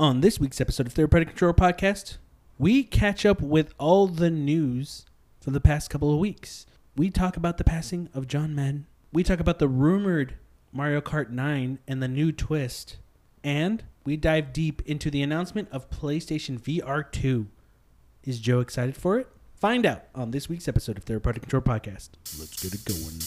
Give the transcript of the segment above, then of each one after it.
On this week's episode of Party Control Podcast, we catch up with all the news from the past couple of weeks. We talk about the passing of John Madden. We talk about the rumored Mario Kart 9 and the new twist. And we dive deep into the announcement of PlayStation VR 2. Is Joe excited for it? Find out on this week's episode of Party Control Podcast. Let's get it going.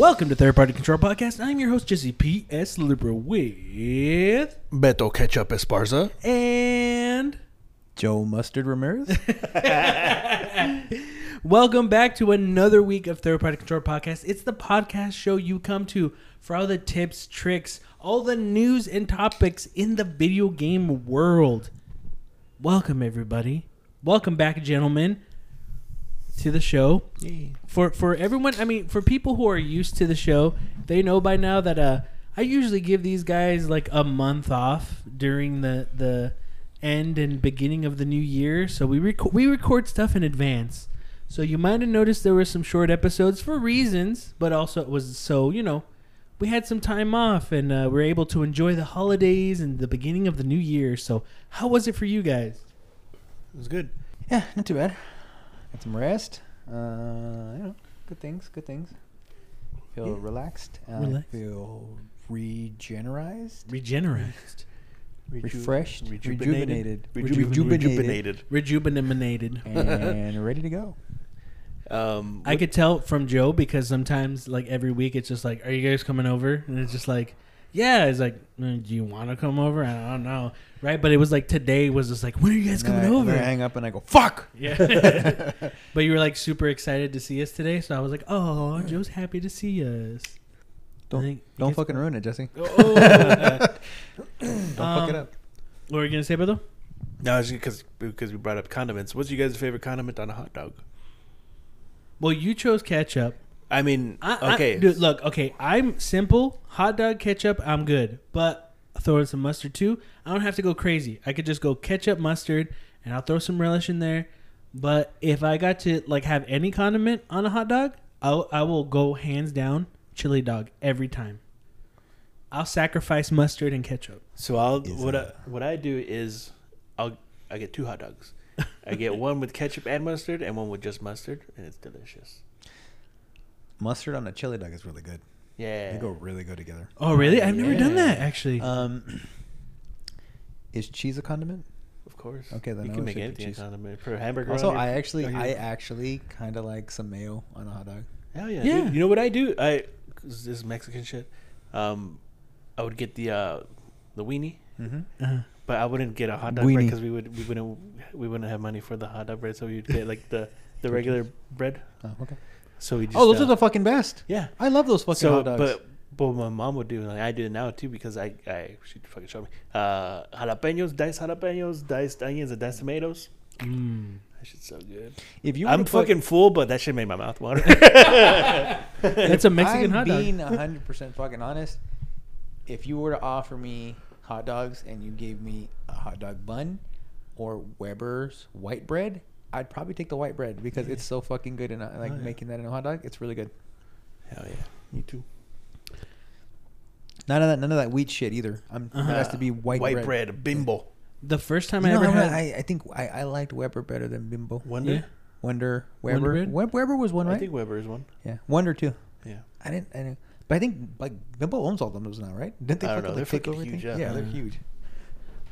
Welcome to Third Party Control Podcast. I'm your host, Jesse P.S. Libra with. Beto Ketchup Esparza. And. Joe Mustard Ramirez. Welcome back to another week of Third Party Control Podcast. It's the podcast show you come to for all the tips, tricks, all the news and topics in the video game world. Welcome, everybody. Welcome back, gentlemen, to the show. For for everyone, I mean, for people who are used to the show, they know by now that uh, I usually give these guys like a month off during the the end and beginning of the new year. So we record we record stuff in advance. So you might have noticed there were some short episodes for reasons, but also it was so you know we had some time off and uh, we're able to enjoy the holidays and the beginning of the new year. So how was it for you guys? It was good. yeah, not too bad. Got some rest. Uh, you know, good things. Good things. Feel Yeah. relaxed. Uh, Relaxed. Feel regenerized, Regenerized, refreshed, rejuvenated, rejuvenated, rejuvenated. rejuvenated. and ready to go. Um, I could tell from Joe because sometimes, like every week, it's just like, "Are you guys coming over?" And it's just like, "Yeah." It's like, "Mm, "Do you want to come over?" I don't know, right? But it was like today was just like, "When are you guys And coming I, over?" Then I hang up and I go, "Fuck." Yeah. but you were like super excited to see us today, so I was like, "Oh, Joe's happy to see us." Don't- think- Don't fucking ruin it, Jesse. Oh. Don't fuck Um, it up. what were you gonna say, Beto? no, it's because because we brought up condiments. What's your guys' favorite condiment on a hot dog? Well, you chose ketchup. I mean, I, I- okay, dude, look, okay, I'm simple. Hot dog, ketchup, I'm good. But throw in some mustard too. I don't have to go crazy. I could just go ketchup, mustard, and I'll throw some relish in there. But if I got to like have any condiment on a hot dog, I'll, I will go hands down chili dog every time. I'll sacrifice mustard and ketchup. so I'll Is what I, what I do is I'll I get two hot dogs. I get one with ketchup and mustard, and one with just mustard, and it's delicious. Mustard on a chili dog is really good. Yeah, They go really good together. Oh, really? I've never done that actually. Um, is cheese a condiment? of course. Okay, then you I can make anything a cheese. condiment for a hamburger. Also, I actually, I actually kind of like some mayo on a hot dog. Hell yeah, Yeah. dude. You know what I do? I 'cause this is Mexican shit. Um, I would get the uh, the weenie, Mm-hmm. Uh, but I wouldn't get a hot dog bread because we would we wouldn't we wouldn't have money for the hot dog bread, so we'd get like the the regular bread. Oh, okay. So we just oh, those uh, are the fucking best. yeah. I love those fucking So hot dogs. but but what my mom would do, and I do it now too, because I I she fucking showed me uh, jalapenos, diced jalapenos, diced onions, and diced tomatoes. mm. That shit's so good. if you I'm were put- fucking full, but that shit made my mouth water. That's a Mexican I'm hot dog. being hundred percent fucking honest. If you were to offer me hot dogs and you gave me a hot dog bun or Weber's white bread, I'd probably take the white bread because it's so fucking good and like Oh, yeah. making that in a hot dog. It's really good. Hell yeah, me too. None of that, none of that wheat shit either. I'm, Uh-huh. It has to be white, bread. white bread. bread, bimbo. The first time You I know, ever I'm- had, I, I think I, I liked Weber better than Bimbo. Wonder. Yeah. Wonder Wonder Weber. Bread? Web, Weber was one, right? I think Weber is one. yeah, Wonder too. Yeah. I didn't. I didn't. But I think like Bimbo owns all of those now, right? Didn't they? I don't know. Like, they're fucking huge, yeah. Yeah, they're Uh, huge.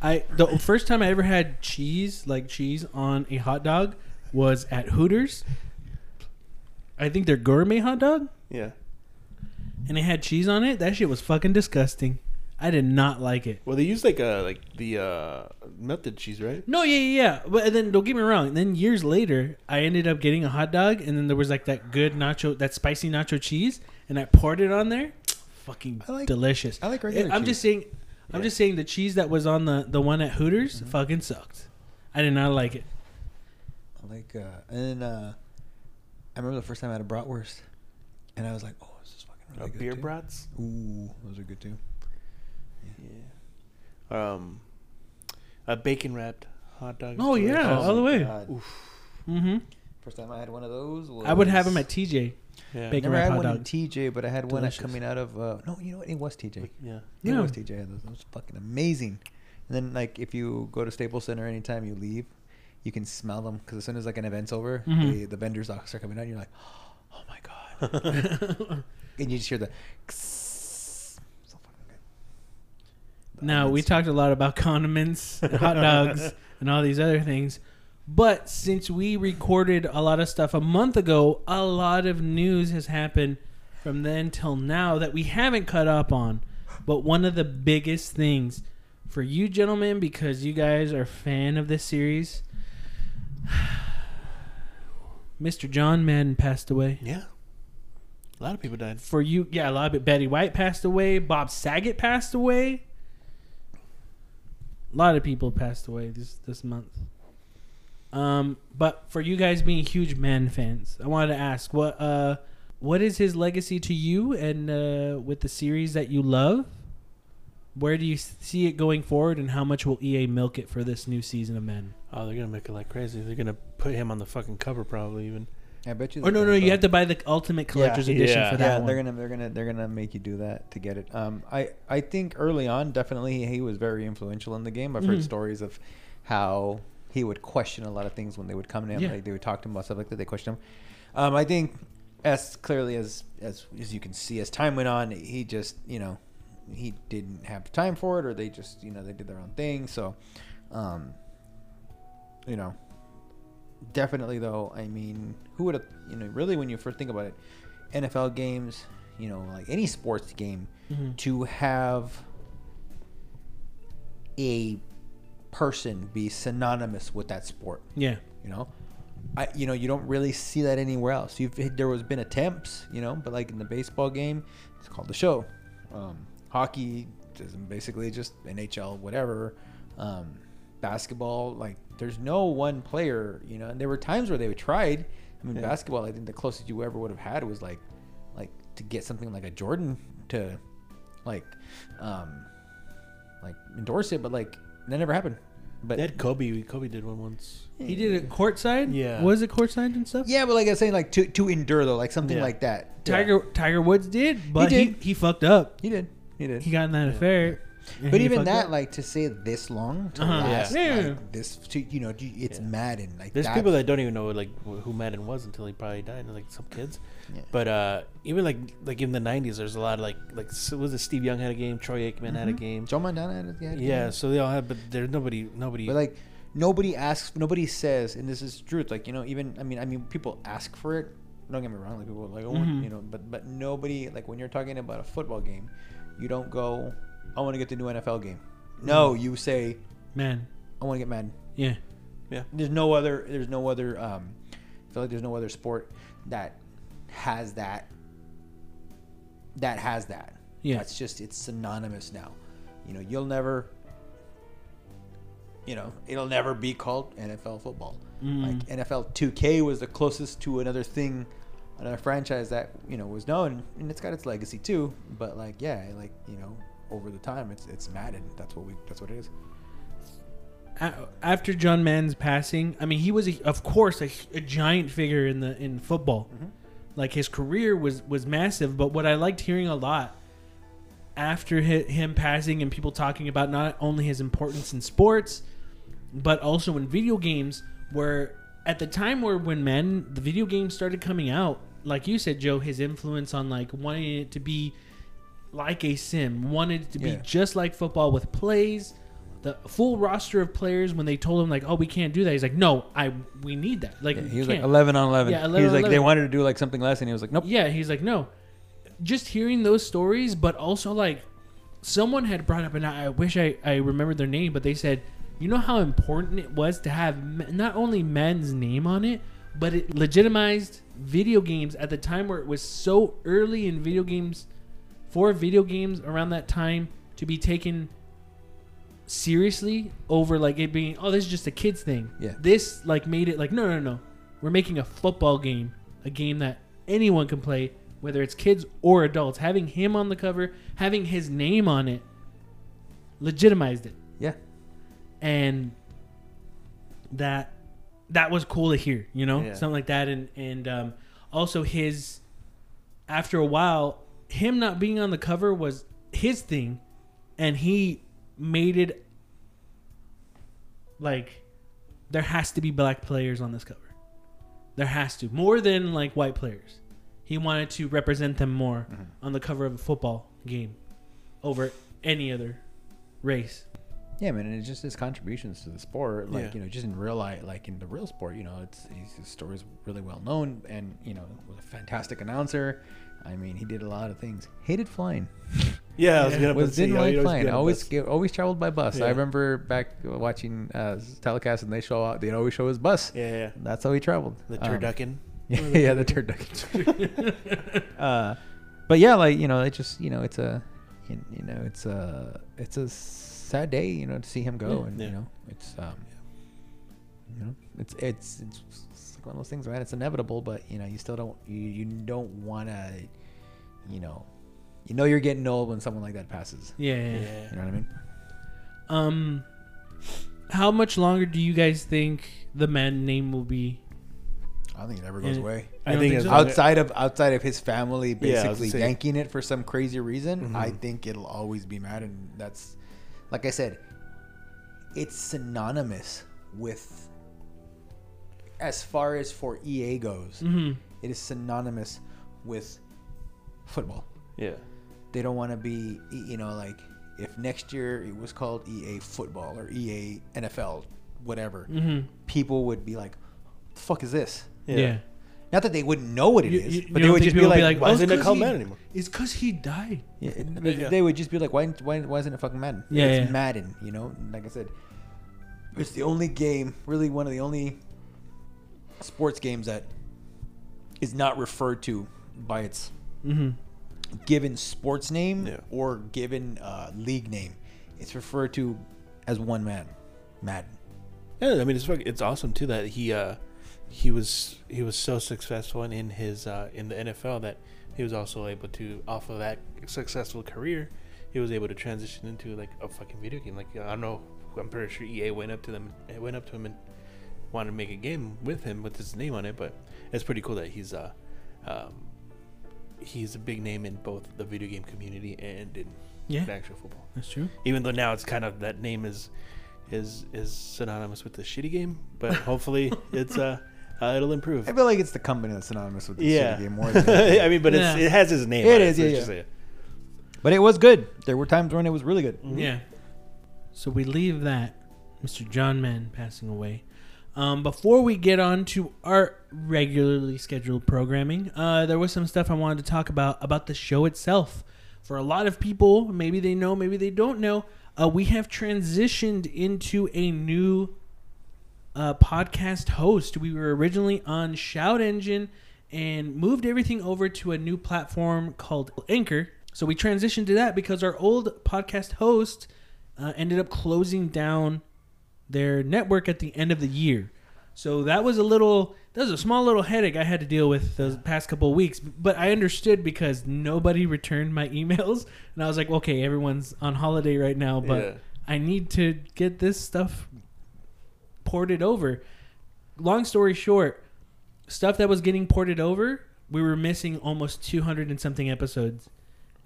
I the first time I ever had cheese, like cheese on a hot dog, was at Hooters. I think their gourmet hot dog, Yeah. and it had cheese on it. That shit was fucking disgusting. I did not like it. Well, they use like uh like the uh melted cheese, right? No, yeah, yeah, yeah. But then don't get me wrong. Then years later, I ended up getting a hot dog, and then there was like that good nacho, that spicy nacho cheese, and I poured it on there. Fucking I like- delicious. I like regular I'm cheese. just saying. I'm Yeah. just saying the cheese that was on the the one at Hooters fucking sucked. I did not like it. I Like, uh, and then uh, I remember the first time I had a bratwurst, and I was like, "Oh, this is fucking Uh, Really good, beer too. brats. Ooh, those are good too. Yeah. Um, a bacon wrapped hot dog. Oh, yeah, all the way. Mm-hmm. First time I had one of those. Was I would have them at TJ. Yeah. Bacon Never had one in dog. TJ, but I had one Delicious. coming out of. Uh, no, you know what? It was TJ. Yeah. It Yeah. was TJ. It was, it was fucking amazing. And then, like, if you go to Staples Center anytime you leave, you can smell them because as soon as like an event's over, Mhm. they, the vendors all start coming out. and You're like, oh my god, and you just hear the. So fucking good. The Now we talked a lot about condiments, and hot dogs, and all these other things. But since we recorded a lot of stuff a month ago, a lot of news has happened from then till now that we haven't cut up on. But one of the biggest things for you gentlemen, because you guys are fan of this series, Mr. John Madden passed away. Yeah. A lot of people died. For you, yeah, a lot of it. Betty White passed away. Bob Saget passed away. A lot of people passed away this this month. Um, but for you guys being huge Madden fans, I wanted to ask what uh what is his legacy to you and uh, with the series that you love? Where do you see it going forward, and how much will EA milk it for this new season of Madden? Oh, they're gonna make it like crazy. They're gonna put him on the fucking cover, probably even. I bet you. Or no, no, you have to buy the Ultimate Collector's Yeah. Edition Yeah. for that yeah, one. they're gonna they're gonna they're gonna make you do that to get it. Um, I I think early on, definitely he was very influential in the game. I've heard Mhm. stories of how he would question a lot of things when they would come to him. Yeah. Like they would talk to him about stuff like that. They question him. Um, I think as clearly as as as you can see, as time went on, he just you know he didn't have time for it, or they just you know they did their own thing. So, um, you know, definitely though. I mean, who would have you know really when you first think about it, NFL games, you know, like any sports game, Mhm. to have a person be synonymous with that sport. Yeah, You know, I you know you don't really see that anywhere else. You've there was been attempts, you know, but like in the baseball game, it's called the show. Um, hockey is basically just NHL, whatever. Um, basketball, like there's no one player, you know. And there were times where they tried. I mean, Yeah. basketball. I think the closest you ever would have had was like, like to get something like a Jordan to, like, um, like endorse it, but like that never happened. But They had Kobe. Kobe did one once. he did it courtside. Yeah. was it courtside and stuff? Yeah, but like I was saying, like to to endure though, like something Yeah. like that. Tiger Tiger Woods did, but he, did. he, fucked up. he did, he did. He got in that affair. But even that, up. like to say this long to Uh-huh. last, Yeah. like, this, to, you know, it's Yeah. Madden. Like There's that, people that don't even know like who Madden was until he probably died. Like some kids. But uh, even like like in the '90s, there's a lot of like like so was it Steve Young had a game, Troy Aikman had a Mhm. game. Joe Montana, had, a game. Yeah, so they all have, but there's nobody nobody. But like nobody asks, nobody says, and this is truth. Like you know, even I mean, I mean, people ask for it. Don't get me wrong. Like people like, oh, Mhm. you know, but but nobody like when you're talking about a football game, you don't go, I want to get the new NFL game. No, Mm-hmm. you say, man, I want to get Madden. yeah, yeah, There's no other. There's no other. Um, I feel like there's no other sport that has that. That has that. Yeah. That's just it's synonymous now. You know, you'll never. You know, it'll never be called NFL football. Mm. Like NFL 2K was the closest to another thing, another franchise that you know was known, and it's got its legacy too. But like, yeah, like you know, over the time, it's it's Madden. That's what we. That's what it is. After John Madden's passing, I mean, he was a, of course a, a giant figure in the in football. Mm-hmm. Like his career was was massive, but what I liked hearing a lot after him passing and people talking about not only his importance in sports, but also in video games, where at the time where when Madden the video games started coming out, like you said, Joe, his influence on like wanting it to be like a sim, wanted it to be Yeah. just like football with plays, the full roster of players. When they told him like, "Oh, we can't do that," he's like, "No, I we need that." Like Yeah, he was like can't. 11 on 11. Yeah, he 11 was on like, they wanted to do like something less, and he was like, nope. Yeah, he's like, no. Just hearing those stories, but also like someone had brought up, and I, I wish I, I remembered their name, but they said, you know how important it was to have m- not only Madden's name on it, but it legitimized video games at the time where it was so early in video games, for video games around that time to be taken seriously over like it being, oh, this is just a kids thing. Yeah. This like made it like, no, no, no. We're making a football game, a game that anyone can play whether it's kids or adults, having him on the cover, having his name on it, legitimized it, Yeah. and that that was cool to hear. You know, Yeah. something like that, and and um, also his after a while, him not being on the cover was his thing, and he made it like there has to be black players on this cover. There has to more than like white players. He wanted to represent them more Mm-hmm. on the cover of a football game over any other race. Yeah, man, and it's just his contributions to the sport, like Yeah. you know, just in real life, like in the real sport, you know, it's his story is really well known, and you know, was a fantastic announcer. I mean, he did a lot of things. Hated flying. Yeah, I was gonna Was didn't like always flying. Always get, always traveled by bus. Yeah. I remember back watching uh, telecast, and they show out. They'd always show his bus. Yeah, yeah. That's how he traveled. The Um, turducken. yeah, yeah, the turducken. uh, but yeah, like you know, it just you know, it's a, you, you know, it's a, it's a sad day, you know, to see him go, Yeah. and Yeah. you know, it's, um, you know, it's it's it's, it's like one of those things, man. It's inevitable, but you know, you still don't, you you don't want to, you know, you know, you're getting old when someone like that passes. Yeah, yeah, Yeah. yeah. You know what I mean? Um, how much longer do you guys think the Madden name will be? I think it never goes goes Yeah. away. You I think think so? outside of outside of his family Yeah, I was basically gonna yanking it for some crazy reason, I Mhm. think it'll always be Madden, and that's like I said, it's synonymous with as far as for EA goes, Mm-hmm. it is synonymous with football. Yeah. They don't want to be, you know, like if next year it was called EA football or EA NFL, whatever, Mm-hmm. people would be like, "The fuck is this?" Yeah. Not that they wouldn't know what it You- is, you- but you they would just be like, be like, Why Oh, isn't it it 'cause called Madden anymore? It's because he died. Yeah, Yeah. they would just be like, why, why, why isn't it fucking Madden? Yeah, it's yeah. Madden. You know, like I said, it's the only game, really one of the only sports games that is not referred to by its Mm-hmm. given sports name Yeah. or given uh, league name. It's referred to as one man, Madden. Yeah, I mean it's it's awesome too that he uh he was he was so successful in, in his uh in the NFL that he was also able to off of that successful career he was able to transition into like a fucking video game like I don't know I'm pretty sure EA went up to them it went up to him and wanted to make a game with him with his name on it but it's pretty cool that he's uh um he's a big name in both the video game community and in Yeah, actual football that's true. even though now it's kind of that name is is is synonymous with the shitty game but hopefully it's uh, uh it'll improve I feel like it's the company that's synonymous with the yeah shitty game more than i mean but Yeah. it has his name It on is, so yeah, it's yeah. just But it was good. There were times when it was really good. Yeah. So we leave that, Mr. John Madden passing away. Um, before we get on to our regularly scheduled programming, uh, there was some stuff I wanted to talk about about the show itself. For a lot of people, maybe they know, maybe they don't know, uh, we have transitioned into a new uh, podcast host. We were originally on Shout Engine and moved everything over to a new platform called Anchor. So we transitioned to that because our old podcast host uh, ended up closing down their network at the end of the year. So that was a little, that was a small little headache I had to deal with those past couple of weeks. But I understood because nobody returned my emails, and I was like, okay, everyone's on holiday right now, but Yeah. I need to get this stuff ported over. Long story short, stuff that was getting ported over, we were missing almost 200 and something episodes.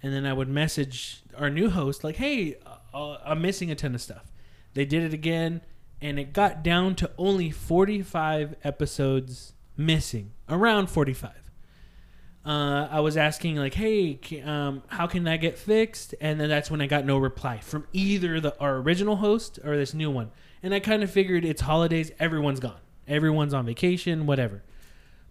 And then I would message our new host, like, hey, uh, I'm missing a ton of stuff. They did it again, and it got down to only 45 episodes missing, around 45. Uh, I was asking, like, hey, um, how can that get fixed? And then that's when I got no reply from either the our original host or this new one. And I kind of figured it's holidays, everyone's gone, everyone's on vacation, whatever.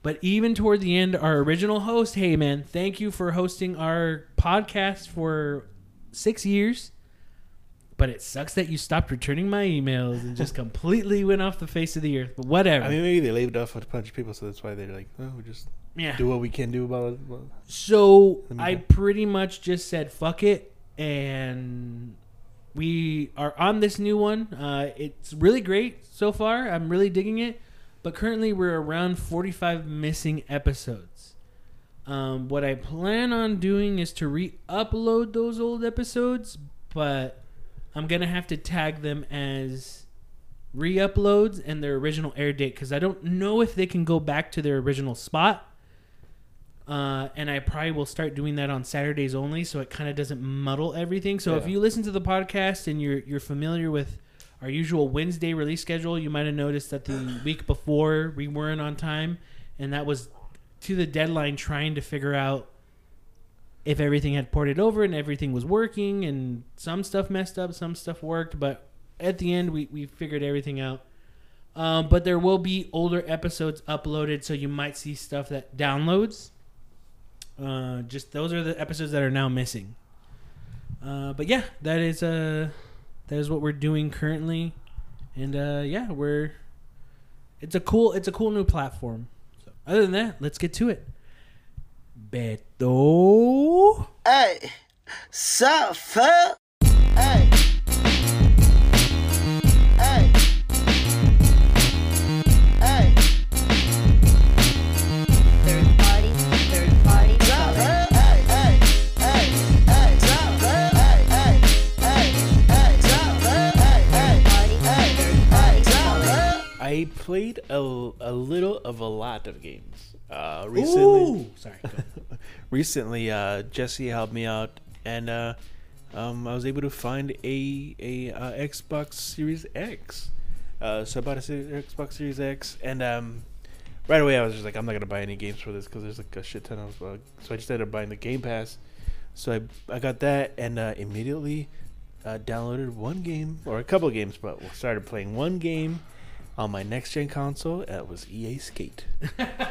But even toward the end, our original host, hey man, thank you for hosting our podcast for six years. But it sucks that you stopped returning my emails and just completely went off the face of the earth. But whatever. i mean maybe they laid off a bunch of people so that's why they're like oh we just yeah. do what we can do about it well, So I go. pretty much just said fuck it, and we are on this new one. Uh, it's really great so far. I'm really digging it, but currently we're around 45 missing episodes. Um, what I plan on doing is to re-upload those old episodes, but I'm gonna have to tag them as re-uploads and their original air date because I don't know if they can go back to their original spot. Uh, and I probably will start doing that on Saturdays only, so it kind of doesn't muddle everything. So if you listen to the podcast and you're you're familiar with our usual Wednesday release schedule, you might have noticed that the week before we weren't on time, and that was to the deadline trying to figure out if everything had ported over and everything was working, and some stuff messed up, some stuff worked, but at the end we, we figured everything out. Um, but there will be older episodes uploaded, so you might see stuff that downloads. Uh, just those are the episodes that are now missing. Uh, but yeah, that is uh, that is what we're doing currently, and uh, yeah, we're. It's a cool. It's a cool new platform. So other than that, let's get to it. Beto. Hey, sup, fuck? Hey. Hey. Hey. Third party, third party, Sup, solid. fuck? Hey, hey, hey, hey, sup, fuck? Hey, hey, hey, hey, sup, fuck? Hey, hey, Party, hey, third party, hey, sup, solid. fuck? I played a, a little of a lot of games. Uh, recently, Ooh, sorry. recently, uh, Jesse helped me out, and uh, um, I was able to find a a uh, Xbox Series X. Uh, so I bought a Xbox Series X, and um, right away I was just like, I'm not gonna buy any games for this because there's like a shit ton of. Uh, so I just ended up buying the Game Pass. So I I got that, and uh, immediately uh, downloaded one game or a couple games, but started playing one game on my next gen console. That was EA Skate.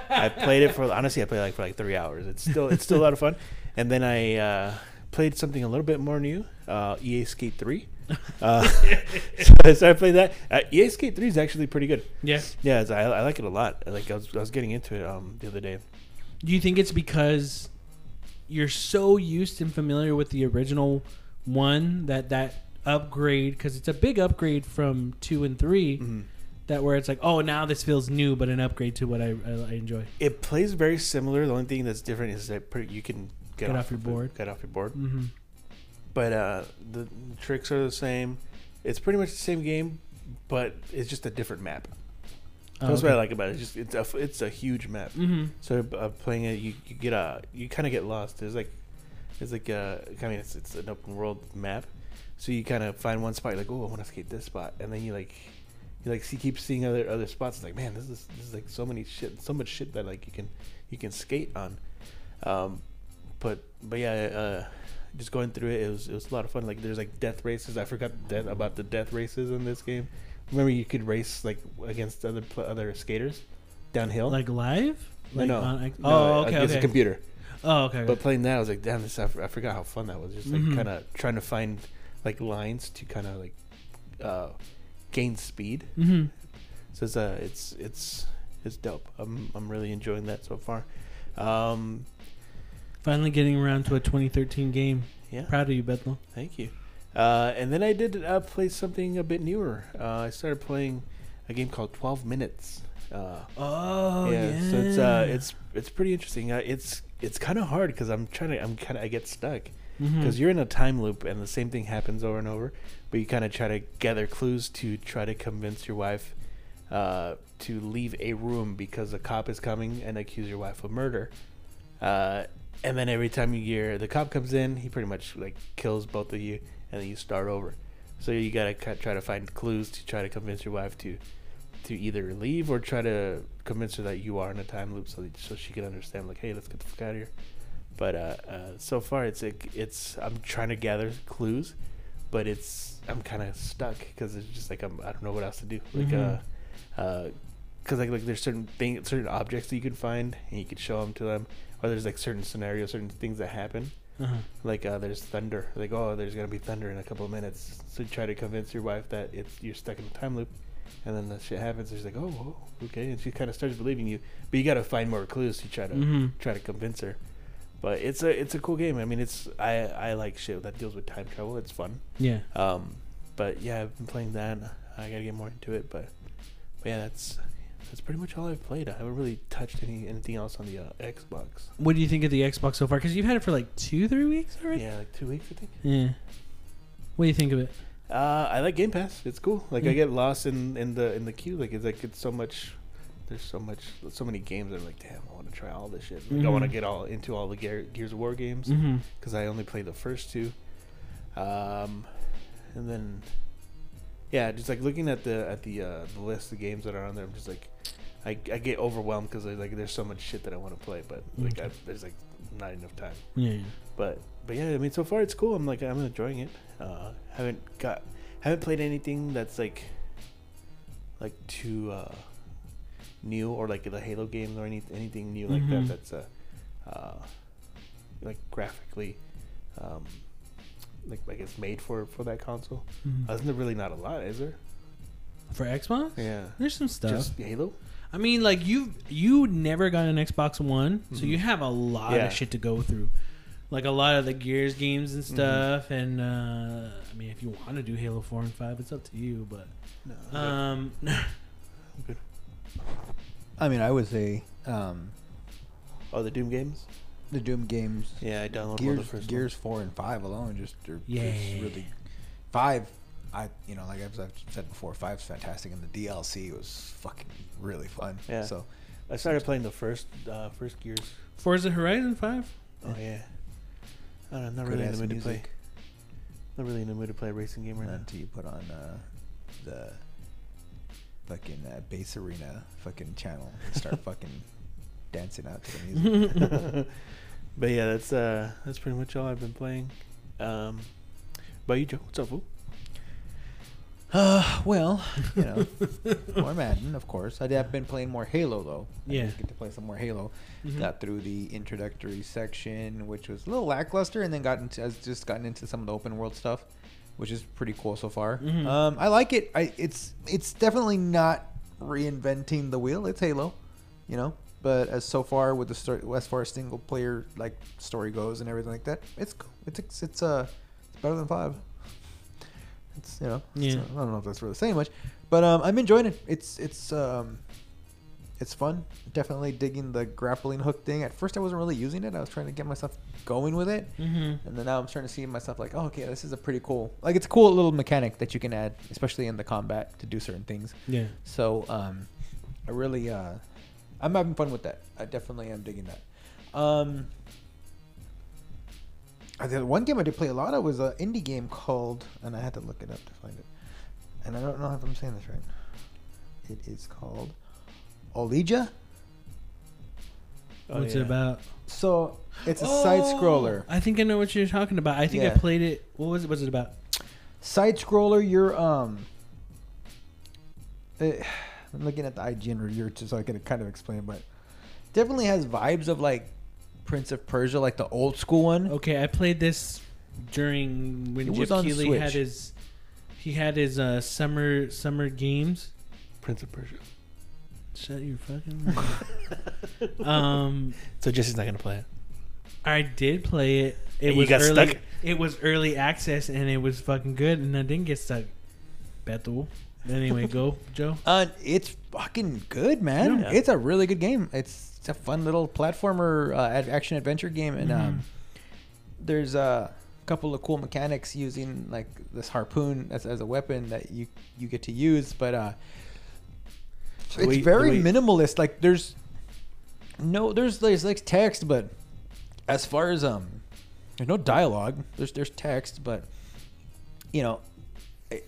I played it for honestly, I played like for like three hours. It's still it's still a lot of fun. And then I uh, played something a little bit more new, uh, EA Skate Three. Uh, so I played that. Uh, EA Skate Three is actually pretty good. Yeah. Yeah, I, I like it a lot. Like I was I was getting into it um, the other day. Do you think it's because you're so used and familiar with the original one that that upgrade because it's a big upgrade from two and 3 Mhm. That where it's like oh now this feels new but an upgrade to what I, I, I enjoy. It plays very similar. The only thing that's different is that pretty, you can get, Get off your of it- board. Get off your board. Mm-hmm. But uh, the tricks are the same. It's pretty much the same game, but it's just a different map. Oh, That's what I like about it. It's just it's a it's a huge map. Mm-hmm. So uh, playing it, you, you get a you kind of get lost. There's like it's like uh, I mean it's it's an open world map, so you kind of find one spot. You're like, oh, I want to skate this spot, and then you like you like see keeps seeing other other spots. It's like, man, this is this is like so many shit, so much shit that like you can you can skate on. Um, but but yeah, uh, just going through it, it was it was a lot of fun. Like there's like death races. I forgot death, about the death races in this game. Remember, you could race like against other pl- other skaters downhill. Like live? Like no, on X- no, oh, okay. It's a computer. Oh, okay. But playing that, I was like, damn, this. I, f- I forgot how fun that was. Just like Mhm. kind of trying to find like lines to kind of like uh, gain speed. mm-hmm. So it's uh, it's it's it's dope. I'm I'm really enjoying that so far. Um, Finally getting around to a 2013 game. yeah, Proud of you, Bethel. thank you. Uh, and then I did uh, play something a bit newer. Uh, I started playing a game called Twelve Minutes. Uh, Oh yeah, so it's uh, it's it's pretty interesting. Uh, it's it's kind of hard because I'm trying to I'm kind of I get stuck. Mm-hmm. because you're in a time loop and the same thing happens over and over but you kind of try to gather clues to try to convince your wife uh, to leave a room because a cop is coming and accuse your wife of murder. Uh, and then every time you hear the cop comes in he pretty much like kills both of you and then you start over. So you gotta try to find clues to try to convince your wife to to either leave or try to convince her that you are in a time loop so that, so she can understand like hey let's get the fuck out of here. But uh, uh, so far it's like it's I'm trying to gather clues, but it's I'm kind of stuck because it's just like I'm I don't know what else to do. Like Mhm. uh, uh, because like like there's certain things, certain objects that you can find and you can show them to them, or there's like certain scenarios, certain things that happen. Uh-huh. Like uh, there's thunder. Like oh, there's gonna be thunder in a couple of minutes. So try to convince your wife that it's you're stuck in a time loop, and then that shit happens. She's like oh, okay, and she kind of starts believing you. But you gotta find more clues to try to Mhm. try to convince her. But it's a it's a cool game. I mean, it's I I like shit that deals with time travel. It's fun. Yeah. Um, but yeah, I've been playing that. I gotta get more into it. But, but yeah, that's that's pretty much all I've played. I haven't really touched any anything else on the uh, Xbox. What do you think of the Xbox so far? Because you've had it for like two, three weeks already. Yeah, like two weeks I think. Yeah. What do you think of it? Uh, I like Game Pass. It's cool. Like I Mm. get lost in, in the in the queue. Like it's like it's so much. There's so much, so many games. that I'm like, damn, I want to try all this shit. Like I want to get all into all the Gear, Gears of War games Mm-hmm. because I only played the first two. Um, and then, yeah, just like looking at the at the uh, the list of games that are on there, I'm just like, I, I get overwhelmed because like there's so much shit that I want to play, but like Okay. I, there's like not enough time. Yeah. But but yeah, I mean, so far it's cool. I'm like I'm enjoying it. Uh, haven't got haven't played anything that's like like too uh, new or like the Halo games or any anything new like Mhm. that. That's uh, uh, like graphically, um, like I guess made for for that console. Mhm. Uh, isn't there really not a lot? Is there? For Xbox, Yeah. there's some stuff. Just Halo. I mean, like you you never got an Xbox One, so Mhm. you have a lot Yeah. of shit to go through. Like a lot of the Gears games and Mhm. stuff, and uh, I mean, if you want to do Halo Four and Five, it's up to you. But No. um, good. I mean, I would say um, Oh, the Doom games. the Doom games, Yeah, I downloaded Gears, the first Gears four and five alone, just are Yeah. just really five. I you know like I've I've said before, five's fantastic, and the DLC was fucking really fun. Yeah. So. I started playing the first uh, first Gears. Forza Horizon Five. Oh yeah. I don't know, I'm not good really in the mood to play. Not really in the mood to play a racing game right now. until you put on uh, the fucking uh, bass arena fucking channel and start fucking dancing out to the music. but yeah, that's uh that's pretty much all I've been playing. Um, about you, Joe? What's up, fool? Uh, well, you know, more Madden, of course. I have been playing more Halo though. I Yeah. get to play some more Halo. Mhm. Got through the introductory section, which was a little lackluster, and then got into has just gotten into some of the open world stuff, which is pretty cool so far. Mhm. Um, I like it. I it's it's definitely not reinventing the wheel. It's Halo, you know. But as so far with the story, as far as single player like story goes and everything like that, it's cool. It's it's, it's uh it's better than five. It's you know it's, Yeah. uh, I don't know if that's really saying much, but um, I'm enjoying it. It's it's um, it's fun. Definitely digging the grappling hook thing. At first, I wasn't really using it. I was trying to get myself going with it, Mm-hmm. and then now I'm starting to see myself like, oh, okay, this is a pretty cool. Like it's a cool little mechanic that you can add, especially in the combat to do certain things. Yeah. So um, I really uh, I'm having fun with that. I definitely am digging that. Um, the one game I did play a lot of was an indie game called, and I had to look it up to find it, and I don't know if I'm saying this right. It is called Olija. Oh, What's yeah. it about? So it's a side scroller. I think I know what you're talking about. I think I played it. What was it? What's it about? Side scroller. You're um. eh, I'm looking at the IGN review just so I can kind of explain, but definitely has vibes of like Prince of Persia, like the old school one. Okay, I played this during when It was Geoff Keighley had his he had his uh, summer summer games. Prince of Persia. Shut your fucking mouth. um, So Jesse's not gonna play it. I did play it. It You was got early. stuck? It was early access, and it was fucking good, and I didn't get stuck. Betul. Anyway, go Joe. Uh, it's fucking good, man. Yeah. It's a really good game. It's, it's a fun little platformer uh, action adventure game, and Mhm. um, there's a couple of cool mechanics using like this harpoon as, as a weapon that you you get to use, but uh, The it's way- very way- minimalist. Like there's no there's there's like text, but as far as um, there's no dialogue. There's there's text, but you know, it,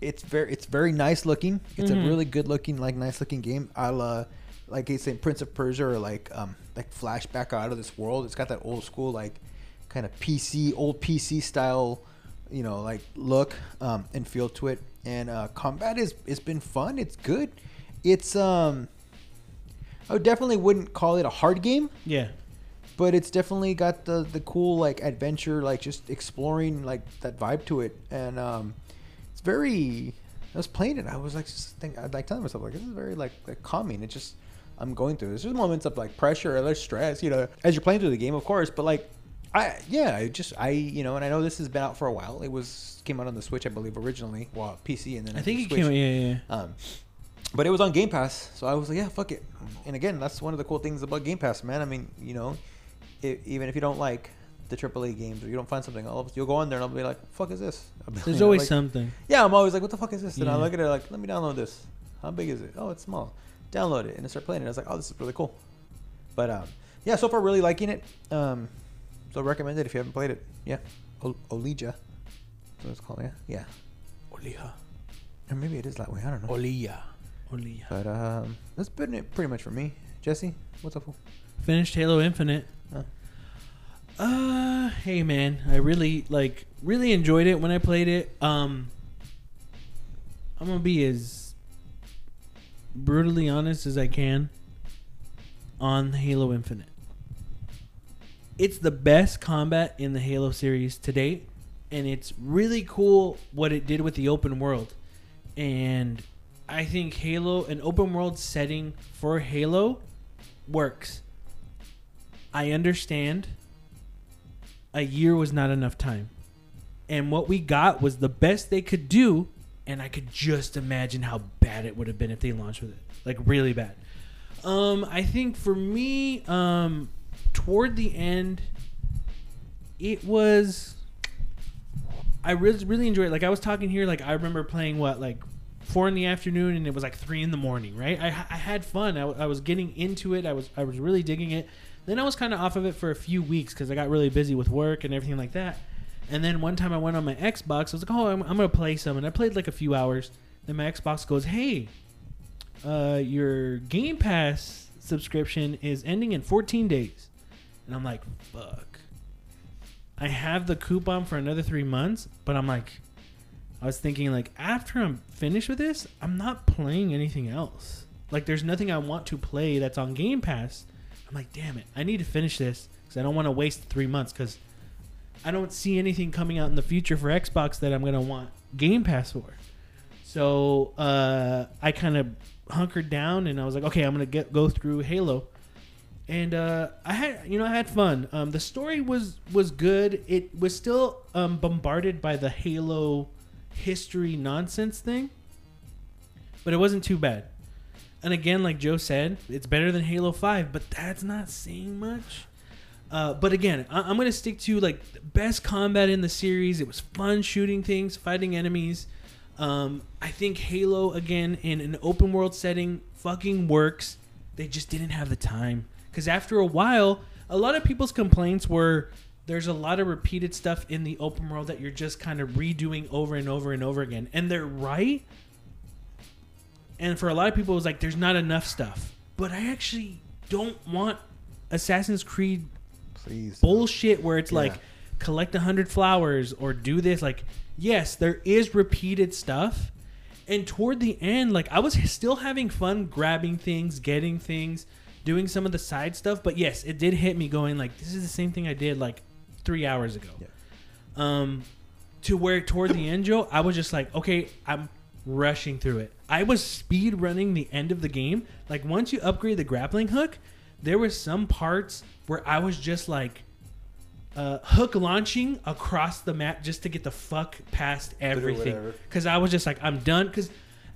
it's very it's very nice looking. It's Mhm. a really good looking like nice looking game. I la like it's saying Prince of Persia or like um like flashback out of this world. It's got that old school like kind of PC old PC style you know like look um, and feel to it. And uh, combat is it's been fun. It's good. It's um I definitely wouldn't call it a hard game Yeah. but it's definitely got the the cool like adventure like just exploring like that vibe to it and um it's very i was playing it i was like just think i'd like telling myself like this is very like, like calming it just i'm going through this there's moments of like pressure or there's stress you know as you're playing through the game of course but like i yeah i just i you know and i know this has been out for a while it was came out on the switch i believe originally well pc and then I think it Switch. came. Yeah, yeah. Um, but it was on Game Pass, so I was like, yeah, fuck it. And again, that's one of the cool things about Game Pass, man. I mean, you know, i even if you don't like the AAA games or you don't find something, I'll, you'll go on there and I'll be like, "Fuck is this?" There's always like- something. Yeah, I'm always like, "What the fuck is this?" And I Yeah. look at it like, "Let me download this." How big is it? Oh, it's small. Download it and I start playing it. I was like, "Oh, this is really cool." But um, yeah, so far really liking it. Um, so recommend it if you haven't played it. Yeah, o- Olija. That's what it's called. Yeah, yeah. Olija. Or maybe it is that way. I don't know. Olija. Only But um, that's been it pretty much for me. Jesse, what's up? fool? finished Halo Infinite. Huh? Uh, hey man, I really like really enjoyed it when I played it. Um, I'm gonna be as brutally honest as I can on Halo Infinite. It's the best combat in the Halo series to date, and it's really cool what it did with the open world. And I think Halo, an open world setting for Halo, works. I understand a year was not enough time. And what we got was the best they could do, and I could just imagine how bad it would have been if they launched with it. Like really bad. Um I think for me um toward the end it was I really really enjoyed it. Like I was talking here like I remember playing what like 4 in the afternoon and it was like 3 in the morning, right? I I had fun. I, I was getting into it. I was I was really digging it. Then I was kind of off of it for a few weeks cuz I got really busy with work and everything like that. And then one time I went on my Xbox. I was like, "Oh, I'm, I'm gonna play some," and I played like a few hours. Then my Xbox goes, "Hey, uh, your Game Pass subscription is ending in 14 days," and I'm like, "Fuck." I have the coupon for another three months, but I'm like, I was thinking like after I'm finished with this, I'm not playing anything else. Like, there's nothing I want to play that's on Game Pass. I'm like, damn it, I need to finish this because I don't want to waste three months because I don't see anything coming out in the future for Xbox that I'm gonna want Game Pass for. So uh, I kind of hunkered down and I was like, okay, I'm gonna get go through Halo, and uh, I had you know I had fun. Um, the story was was good. It was still um, bombarded by the Halo history nonsense thing, but it wasn't too bad. And again, like Joe said, it's better than Halo Five, but that's not saying much. Uh, but again, I- I'm gonna stick to like best combat in the series. It was fun shooting things, fighting enemies. Um, I think Halo again in an open world setting fucking works. They just didn't have the time because after a while, a lot of people's complaints were there's a lot of repeated stuff in the open world that you're just kind of redoing over and over and over again, and they're right. And for a lot of people, it's like there's not enough stuff. But I actually don't want Assassin's Creed Please. bullshit where it's Yeah. like collect a hundred flowers or do this. Like, yes, there is repeated stuff. And toward the end, like I was still having fun grabbing things, getting things, doing some of the side stuff. But yes, it did hit me going like this is the same thing I did like three hours ago. Yeah. Um, to where toward the end, Joe, I was just like, okay, I'm rushing through it. I was speed running the end of the game. Like once you upgrade the grappling hook, there was some parts where I was just like uh, hook launching across the map just to get the fuck past everything. Because I was just like, I'm done. Because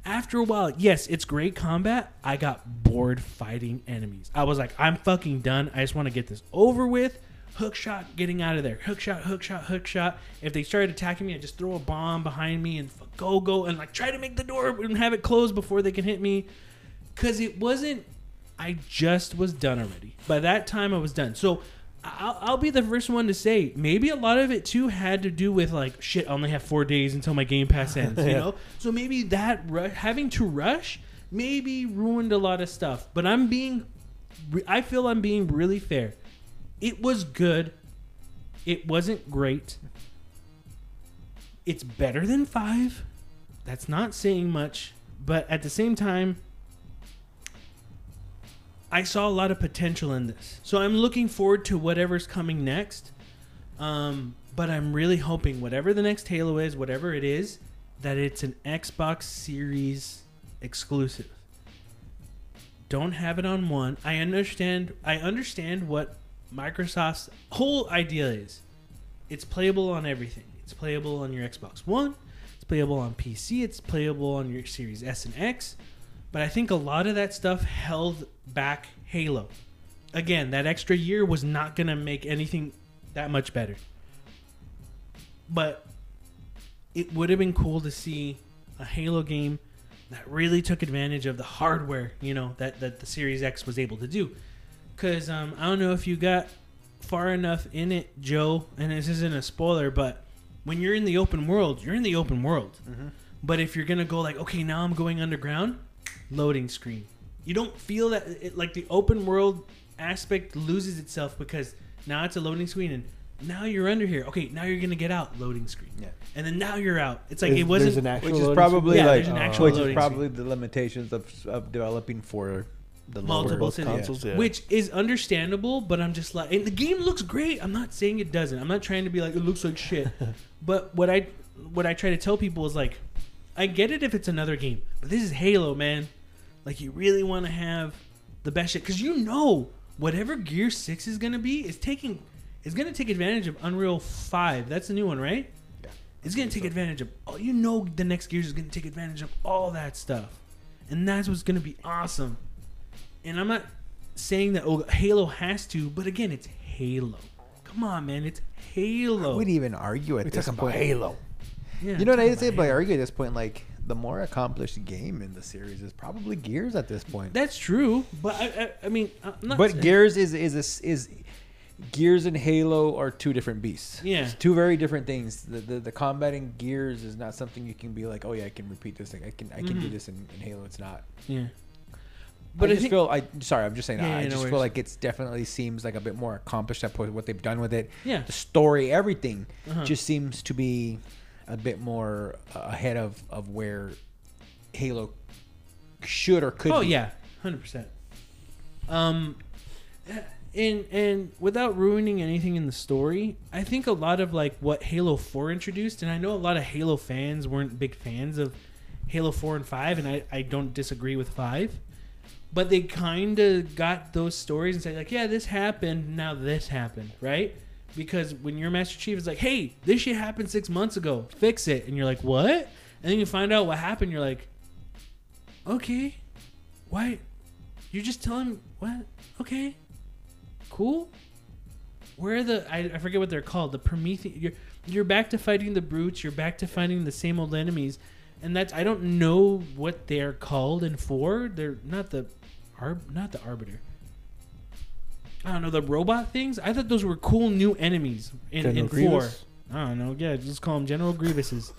after a while, yes, it's great combat. I got bored fighting enemies. I was like, I'm fucking done. I just want to get this over with. Hook shot, getting out of there. Hook shot, hook shot, hook shot. If they started attacking me, I just throw a bomb behind me and go, go, and like try to make the door and have it closed before they can hit me. Because it wasn't I just was done already. By that time, I was done. So I'll, I'll be the first one to say maybe a lot of it too had to do with like shit. I only have four days until my Game Pass ends. You Yeah. know, so maybe that ru- having to rush maybe ruined a lot of stuff. But I'm being, I feel I'm being really fair. It was good. It wasn't great. It's better than five. That's not saying much, but at the same time, I saw a lot of potential in this. So I'm looking forward to whatever's coming next. Um, but I'm really hoping whatever the next Halo is, whatever it is, that it's an Xbox Series exclusive. Don't have it on one. I understand I understand what Microsoft's whole idea is. It's playable on everything. It's playable on your Xbox One, it's playable on PC, it's playable on your Series S and X. But I think a lot of that stuff held back Halo. Again, that extra year was not gonna make anything that much better. But it would have been cool to see a Halo game that really took advantage of the hardware, you know, that, that the Series X was able to do. Cause um, I don't know if you got far enough in it, Joe, and this isn't a spoiler, but when you're in the open world, you're in the open world. But if you're gonna go like, okay, now I'm going underground, loading screen. You don't feel that it, like the open world aspect loses itself because now it's a loading screen and now you're under here. Okay, now you're gonna get out, loading screen. Yeah. And then now you're out. It's like Is- it wasn't. an actual Which is loading probably Yeah, like, there's an actual which is probably the limitations of, of developing for the Multiple cities. consoles, yeah. which is understandable, but I'm just like, and the game looks great. I'm not saying it doesn't. I'm not trying to be like it looks like shit. but what I what I try to tell people is like, I get it if it's another game, but this is Halo, man. Like you really want to have the best shit because you know whatever Gear Six is gonna be is taking is gonna take advantage of Unreal Five. That's the new one, right? Yeah. It's gonna take advantage of. Oh, you know, the next Gears is gonna take advantage of all that stuff, and that's what's gonna be awesome. And I'm not saying that oh, Halo has to, but again, it's Halo. Come on, man, it's Halo. We'd even argue at We're this talking point. about Halo. Yeah, You know what I talking say? But I Halo. argue at this point, like the more accomplished game in the series is probably Gears at this point. That's true, but I, I, I mean, I'm not. but saying- Gears is is a s is Gears and Halo are two different beasts. Yeah. It's two very different things. The, the the combat in Gears is not something you can be like, oh yeah, I can repeat this thing. I can I can do Mhm. this in, in Halo. It's not. yeah. But I I just think- feel I sorry, I'm just saying Yeah, I yeah, no just feel like it's definitely seems like a bit more accomplished at what they've done with it. Yeah. The story, everything Uh-huh. just seems to be a bit more uh, ahead of of where Halo should or could oh be. yeah, hundred percent. Um, and and without ruining anything in the story, I think a lot of like what Halo Four introduced, and I know a lot of Halo fans weren't big fans of Halo Four and Five, and I I don't disagree with Five, but they kind of got those stories and said like, yeah, this happened, now this happened, right? Because when your Master Chief is like, hey, this shit happened six months ago, fix it, and you're like, what? And then you find out what happened, you're like, okay, why? You're just telling what? Okay, cool. Where are the? I, I forget what they're called. The Prometheus. You're you're back to fighting the brutes. You're back to fighting the same old enemies, and that's I don't know what they're called and for. They're not the, arb not the arbiter. I don't know the robot things. I thought those were cool new enemies in, in four. I don't know. Yeah, just call them General Grievuses.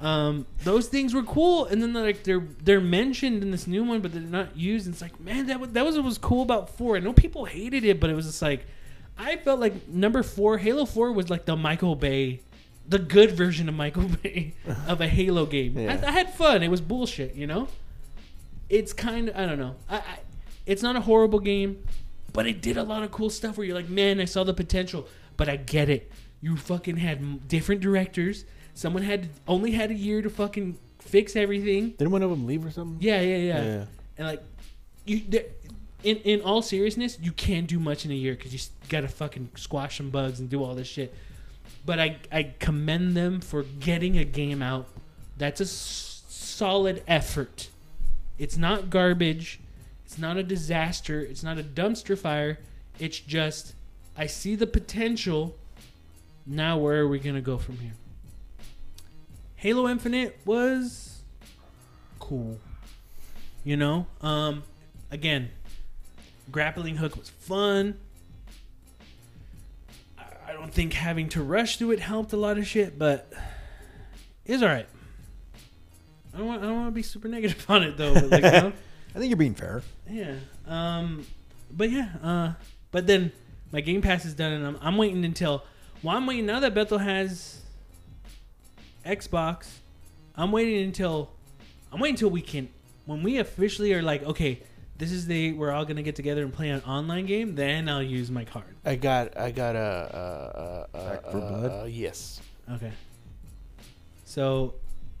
Um, those things were cool, and then they're like they're they're mentioned in this new one, but they're not used. And it's like, man, that was, that was what was cool about four. I know people hated it, but it was just like, I felt like number four, Halo Four, was like the Michael Bay, the good version of Michael Bay of a Halo game. Yeah. I, I had fun. It was bullshit, you know. It's kind of I don't know. I, I it's not a horrible game, but it did a lot of cool stuff where you're like, man, I saw the potential, but I get it. You fucking had different directors. Someone had only had a year to fucking fix everything. Didn't one of them leave or something? Yeah, yeah, yeah. Yeah. And like, you, there, in in all seriousness, you can't do much in a year because you gotta fucking squash some bugs and do all this shit. But I I commend them for getting a game out. That's a s- solid effort. It's not garbage. It's not a disaster. It's not a dumpster fire. It's just I see the potential. Now where are we gonna go from here? Halo Infinite was cool. You know, um, again, grappling hook was fun. I- don't think having to rush through it helped a lot of shit, but it's all right. I don't want. I don't want to be super negative on it though. But like, you know, I think you're being fair. yeah. Um, but yeah. Uh, but then my Game Pass is done, and I'm, I'm waiting until. Well, I'm waiting now that Bethel has Xbox. I'm waiting until. I'm waiting until we can. When we officially are like, okay, this is the we're all gonna get together and play an online game. Then I'll use my card. I got I got a, a, a, a Back 4 Blood? uh, yes. Okay. So,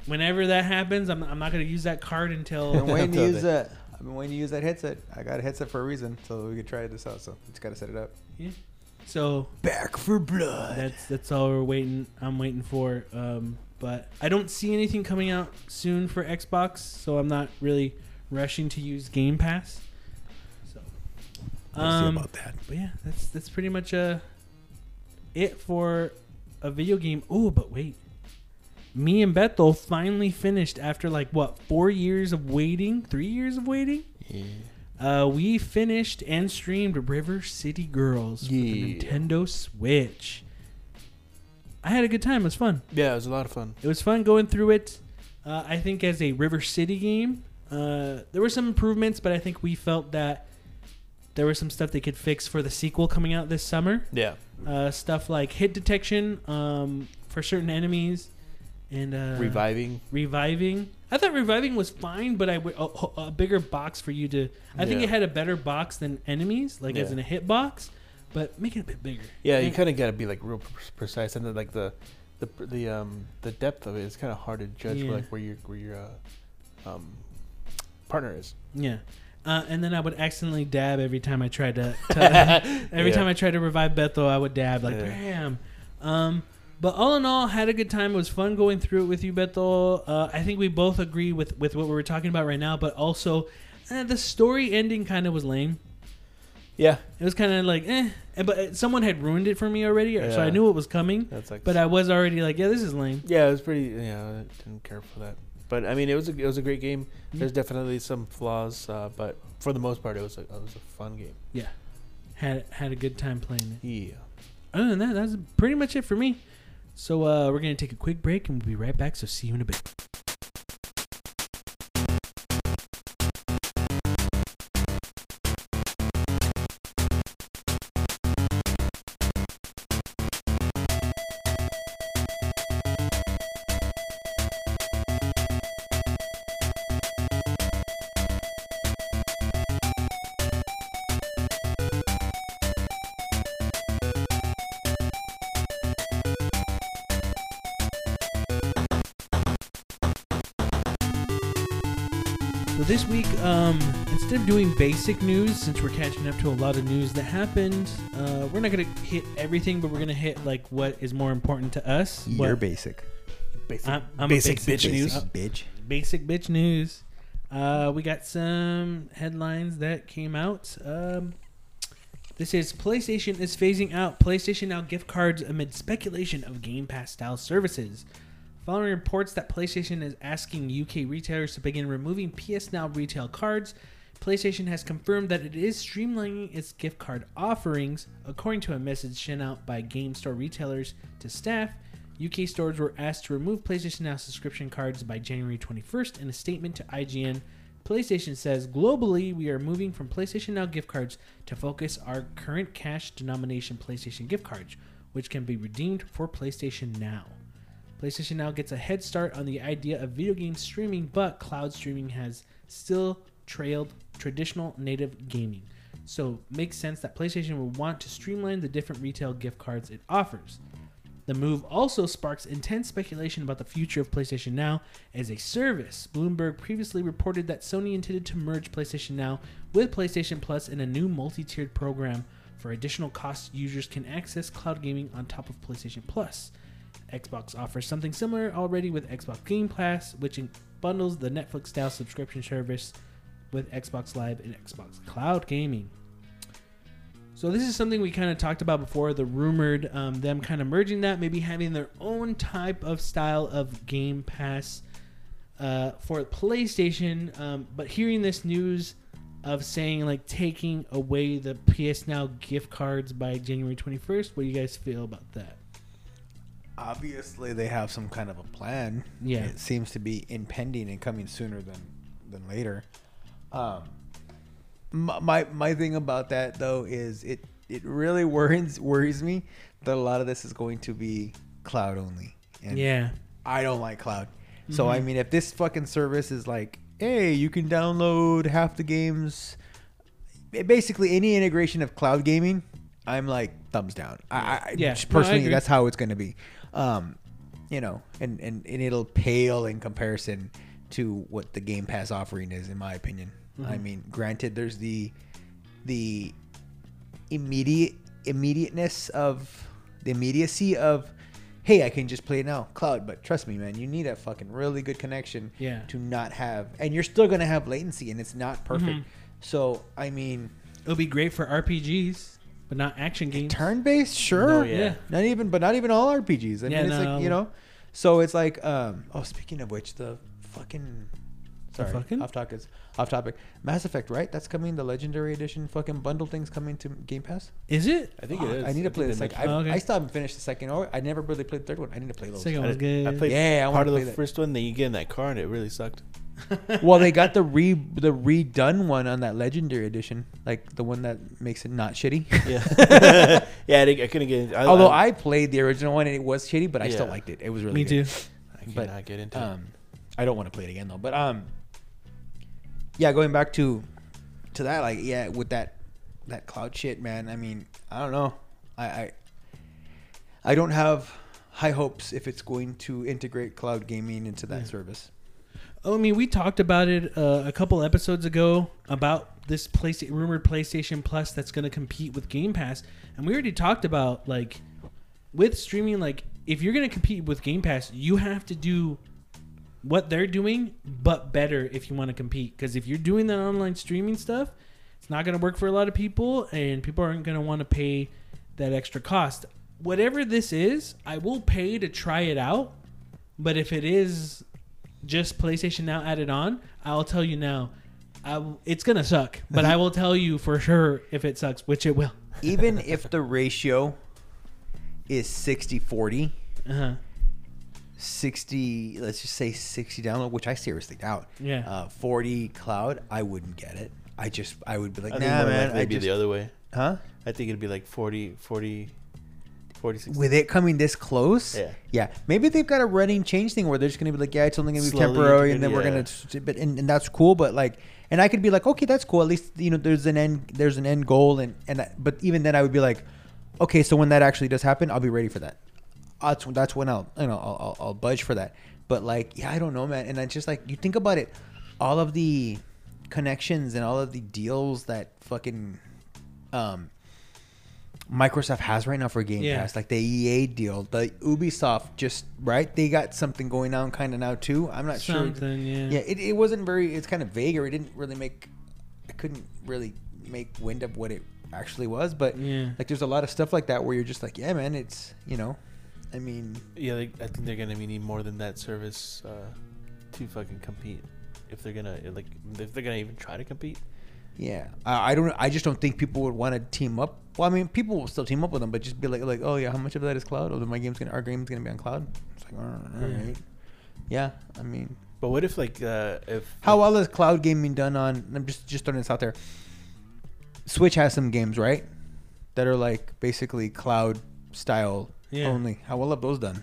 whenever that happens, I'm, I'm not gonna use that card until. I've been waiting to use that. I've been waiting to use that headset. I got a headset for a reason, so we could try this out. So just gotta set it up. Yeah. So Back 4 Blood. That's that's all we're waiting. I'm waiting for. Um, but I don't see anything coming out soon for Xbox, so I'm not really rushing to use Game Pass. So, We'll see um, about that. but yeah, that's that's pretty much uh it for a video game. Oh, but wait. Me and Bethel finally finished after like what four years of waiting, three years of waiting. Yeah. Uh, we finished and streamed River City Girls for the Nintendo Switch. I had a good time. It was fun. Yeah, it was a lot of fun. It was fun going through it. Uh, I think as a River City game, uh, there were some improvements, but I think we felt that there was some stuff they could fix for the sequel coming out this summer. Yeah. Uh, stuff like hit detection um, for certain enemies and uh, Reviving. reviving. I thought reviving was fine, but I would a, a bigger box for you to. I think Yeah. it had a better box than enemies, like as Yeah. in a hit box, but make it a bit bigger. Yeah, you kind of got to be like real pre- precise, and then like the, the the um the depth of it is kind of hard to judge Yeah. like where your where your uh, um partner is. Yeah. Uh, and then I would accidentally dab every time I tried to. to every Yeah. time I tried to revive Bethel, I would dab like Yeah. bam. Um, but all in all, had a good time. It was fun going through it with you, Bethel. Uh, I think we both agree with with what we were talking about right now. But also, eh, the story ending kind of was lame. Yeah, It was kind of like eh. But uh, someone had ruined it for me already, so I knew it was coming. that's like. But I was already like, yeah, this is lame. yeah, it was pretty. Yeah, I didn't care for that. But I mean, it was a, it was a great game. Yeah. There's definitely some flaws, uh, but for the most part, it was a, it was a fun game. Yeah, had had a good time playing it. Yeah. Other than that, that's pretty much it for me. So uh, we're gonna take a quick break and we'll be right back. So see you in a bit. So this week, um, instead of doing basic news, since we're catching up to a lot of news that happened, uh, we're not gonna hit everything, but we're gonna hit like what is more important to us. You're What- basic. Basic, I'm- I'm basic, basic bitch news. Uh, bitch. basic bitch news. Uh, we got some headlines that came out. Um, this is PlayStation is phasing out PlayStation Now gift cards amid speculation of Game Pass style services. Following reports that PlayStation is asking UK retailers to begin removing PS Now retail cards, PlayStation has confirmed that it is streamlining its gift card offerings. According to a message sent out by game store retailers to staff, UK stores were asked to remove PlayStation Now subscription cards by January 21st. In a statement to IGN, PlayStation says globally we are moving from PlayStation Now gift cards to focus our current cash denomination PlayStation gift cards, which can be redeemed for PlayStation Now. PlayStation Now gets a head start on the idea of video game streaming, but cloud streaming has still trailed traditional native gaming. So, it makes sense that PlayStation would want to streamline the different retail gift cards it offers. The move also sparks intense speculation about the future of PlayStation Now as a service. Bloomberg previously reported that Sony intended to merge PlayStation Now with PlayStation Plus in a new multi tiered program. For additional costs, users can access cloud gaming on top of PlayStation Plus. Xbox offers something similar already with Xbox Game Pass, which bundles the Netflix style subscription service with Xbox Live and Xbox Cloud Gaming. So this is something we kind of talked about before. The rumored um, them kind of merging that, maybe having their own type of style of Game Pass uh, for PlayStation. Um, but hearing this news of saying like taking away the PS Now gift cards by January 21st, what do you guys feel about that? Obviously, they have some kind of a plan. Yeah. It seems to be impending and coming sooner than than later. Um, my my, thing about that though is it it really worries worries me that a lot of this is going to be cloud only. And yeah, I don't like cloud. So Mhm. I mean, if this fucking service is like, hey, you can download half the games, basically any integration of cloud gaming, I'm like thumbs down. I, I Yeah. just No, I personally, that's how it's going to be. Um, you know, and, and and it'll pale in comparison to what the Game Pass offering is, in my opinion. I Mhm. mean, granted, there's the the immediate immediateness of the immediacy of hey, I can just play it now, cloud. But trust me, man, you need a fucking really good connection Yeah. to not have, and you're still gonna have latency, and it's not perfect. Mhm. So I mean, It'll be great for RPGs, but not action games. turn based, sure. No, yeah. Yeah. Not even, but not even all RPGs. I Yeah, mean, it's no. like you know. So it's like, um, oh, speaking of which, the fucking, sorry, fucking? off topic, off topic. Mass Effect, right? That's coming. The Legendary Edition, fucking bundle things coming to Game Pass. Is it? I think it Fuck. I need to think play they the second. I, Oh, okay. I still haven't finished the second. Or I never really played the third one. I need to play those. Second I, was did- I played Yeah, I wanna part of play the that. first one. Then you get in that car and it really sucked. well, they got the re the redone one on that Legendary Edition, like the one that makes it not shitty. Yeah, yeah. I, didn't- I couldn't get. Into, I, Although I, I played the original one and it was shitty, but I still Yeah. liked it. It was really Me good. too. I but, cannot get into. it. Um, I don't want to play it again though. But um, yeah, going back to to that, like yeah, with that that cloud shit, man. I mean, I don't know. I I, I don't have high hopes if it's going to integrate cloud gaming into that Yeah. service. Oh, I mean, we talked about it uh, a couple episodes ago about this place rumored PlayStation Plus that's going to compete with Game Pass, and we already talked about like with streaming. Like, if you're going to compete with Game Pass, you have to do what they're doing, but better if you want to compete. Because if you're doing that online streaming stuff, it's not going to work for a lot of people, and people aren't going to want to pay that extra cost. Whatever this is, I will pay to try it out. But if it is just PlayStation Now added on, I'll tell you now, I w- it's gonna suck. But I will tell you for sure if it sucks, which it will. Even if the ratio is 60-40, Uh-huh. 60 let's just say 60 download which i seriously doubt Yeah. uh 40 cloud i wouldn't get it i just i would be like I nah man likely i it'd be the other way. huh I think it'd be like 40, 40, 40 60. with it coming this close Yeah. yeah maybe they've got a running change thing where they're just gonna be like yeah it's only gonna be Slowly temporary and then integrate, we're gonna but and, and that's cool but like and i could be like okay that's cool at least you know there's an end there's an end goal and and I- but even then i would be like okay so when that actually does happen i'll be ready for that that's that's when I'll you know I'll, I'll, I'll budge for that. But like yeah, I don't know, man. And I just like you think about it, all of the connections and all of the deals that fucking um Microsoft has right now for Game Yeah. Pass, like the EA deal, the Ubisoft, just right. They got something going on kind of now too. I'm not sure. Yeah. Yeah, it, it wasn't very. It's kind of vague, or it didn't really make. I couldn't really make wind of what it actually was, but Yeah. like there's a lot of stuff like that where you're just like, yeah, man, it's you know, I mean, Yeah, they, I think they're gonna need more than that service uh, to fucking compete. If they're gonna like, if they're gonna even try to compete. yeah, I, I don't, I just don't think people would want to team up. Well, I mean, people will still team up with them, but just be like, like, oh yeah, how much of that is cloud? Oh, my game's gonna, our game's gonna be on cloud. It's like, all right, Yeah. yeah, I mean, But what if like uh, if how well is cloud gaming done on? I'm just just throwing this out there. Switch has some games, right, that are like basically cloud style Yeah. only. How well have those done?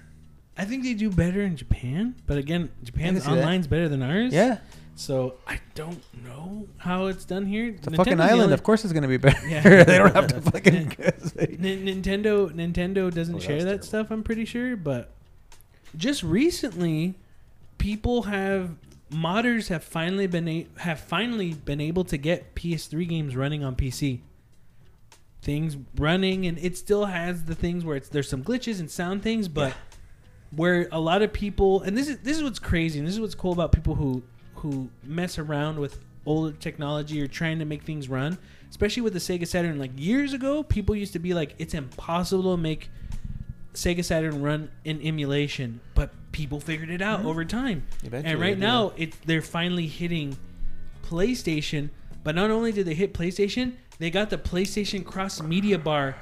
I think they do better in Japan, but again, Japan's see that. online's better than ours. Yeah, So I don't know how it's done here. it's a fucking island. Of course, it's gonna be better. Yeah. they don't have to fucking. N- Nintendo Nintendo doesn't Oh, that share was that terrible. stuff. I'm pretty sure, but just recently, people have modders have finally been a- have finally been able to get PS3 games running on PC. Things running, and it still has the things where it's there's some glitches and sound things, but where a lot of people and this is this is what's crazy and this is what's cool about people who who mess around with older technology or trying to make things run especially with the Sega Saturn. Like years ago people used to be like it's impossible to make Sega Saturn run in emulation but people figured it out mm-hmm. over time. Eventually and right now it's they're finally hitting PlayStation but not only did they hit PlayStation they got the PlayStation cross media bar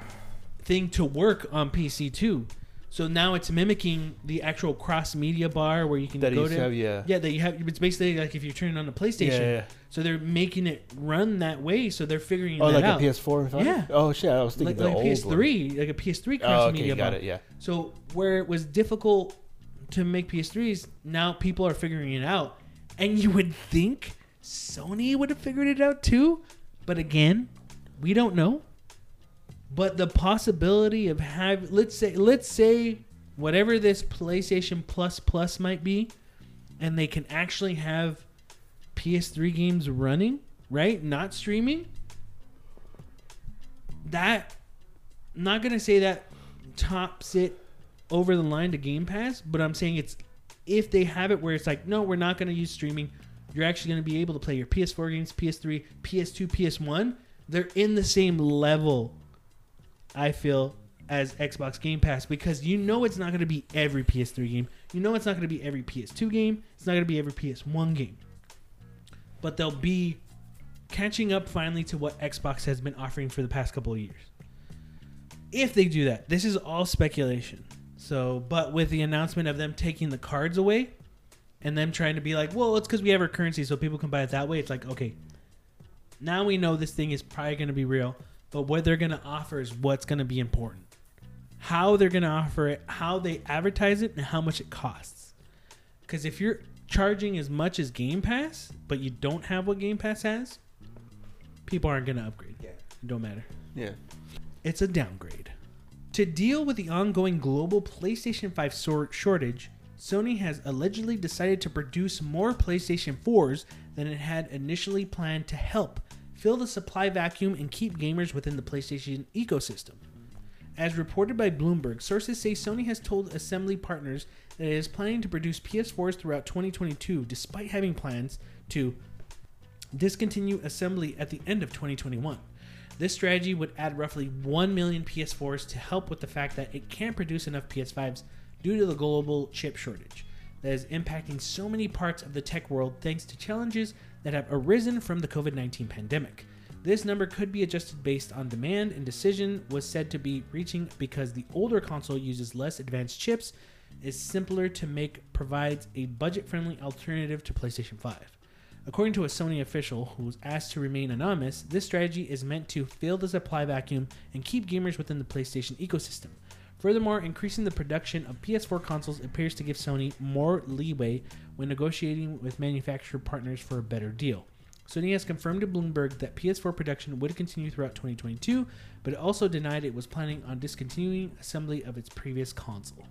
thing to work on PC too. So now it's mimicking the actual cross media bar where you can that go to have yeah. yeah that you have. It's basically like if you're turning on the PlayStation. Yeah, yeah. So they're making it run that way. So they're figuring oh, it out. Oh, like out. a PS4 and five? Yeah. Oh shit, I was thinking like, the like old PS3, like a PS3 cross One. Oh, okay, media got bar. it. Yeah. So where it was difficult to make PS3s, now people are figuring it out. And you would think Sony would have figured it out too, but again, we don't know. But the possibility of have let's say let's say whatever this PlayStation Plus Plus might be, and they can actually have PS3 games running, right? Not streaming. That I'm not gonna say that tops it over the line to Game Pass, but I'm saying it's if they have it where it's like, no, we're not to use streaming. You're actually to be able to play your PS4 games, PS3, PS2, PS1. They're in the same level, I feel, as Xbox Game Pass because you know it's not going to be every PS3 game. You know it's not going to be every PS2 game. It's not going to be every PS1 game. But they'll be catching up finally to what Xbox has been offering for the past couple of years. If they do that, this is all speculation. So, but with the announcement of them taking the cards away and them trying to be like, well, it's because we have our currency so people can buy it that way, it's like, okay, now we know this thing is probably going to be real, but what they're going to offer is what's going to be important. How they're going to offer it, how they advertise it, and how much it costs. Because if you're charging as much as Game Pass, but you don't have what Game Pass has, people aren't going to upgrade. Yeah. It don't matter. Yeah. It's a downgrade. To deal with the ongoing global PlayStation 5 sor- shortage, Sony has allegedly decided to produce more PlayStation 4s than it had initially planned to help fill the supply vacuum and keep gamers within the PlayStation ecosystem. As reported by Bloomberg, sources say Sony has told assembly partners that it is planning to produce PS4s throughout 2022 despite having plans to discontinue assembly at the end of 2021. This strategy would add roughly 1 million PS4s to help with the fact that it can't produce enough PS5s due to the global chip shortage that is impacting so many parts of the tech world thanks to challenges that have arisen from the COVID 19 pandemic. This number could be adjusted based on demand, and decision was said to be reaching because the older console uses less advanced chips, is simpler to make, provides a budget friendly alternative to PlayStation 5. According to a Sony official who was asked to remain anonymous, this strategy is meant to fill the supply vacuum and keep gamers within the PlayStation ecosystem. Furthermore, increasing the production of PS4 consoles appears to give Sony more leeway when negotiating with manufacturer partners for a better deal. Sony has confirmed to Bloomberg that PS4 production would continue throughout 2022, but it also denied it was planning on discontinuing assembly of its previous console.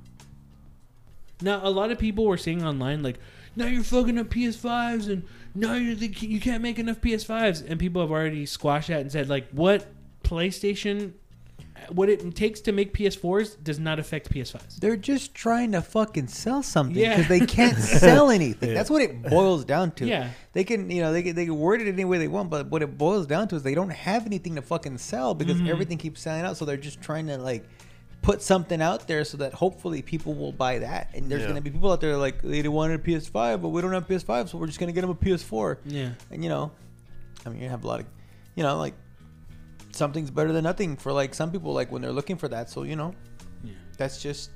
Now, a lot of people were saying online, like, now you're fucking up PS5s, and now you're you can't make enough PS5s. And people have already squashed that and said, like, what PlayStation, what it takes to make PS4s does not affect PS5s. They're just trying to fucking sell something Yeah. because they can't sell anything. That's what it boils down to. Yeah. They can, you know, they can, they can word it any way they want, but what it boils down to is they don't have anything to fucking sell because Mm-hmm. everything keeps selling out. So they're just trying to like put something out there so that hopefully people will buy that. And there's Yeah. gonna be people out there like they wanted a PS5, but we don't have PS5, so we're just gonna get them a PS4. Yeah. And you know, I mean, you have a lot of, you know, like something's better than nothing for like some people like when they're looking for that. So you know, Yeah. that's just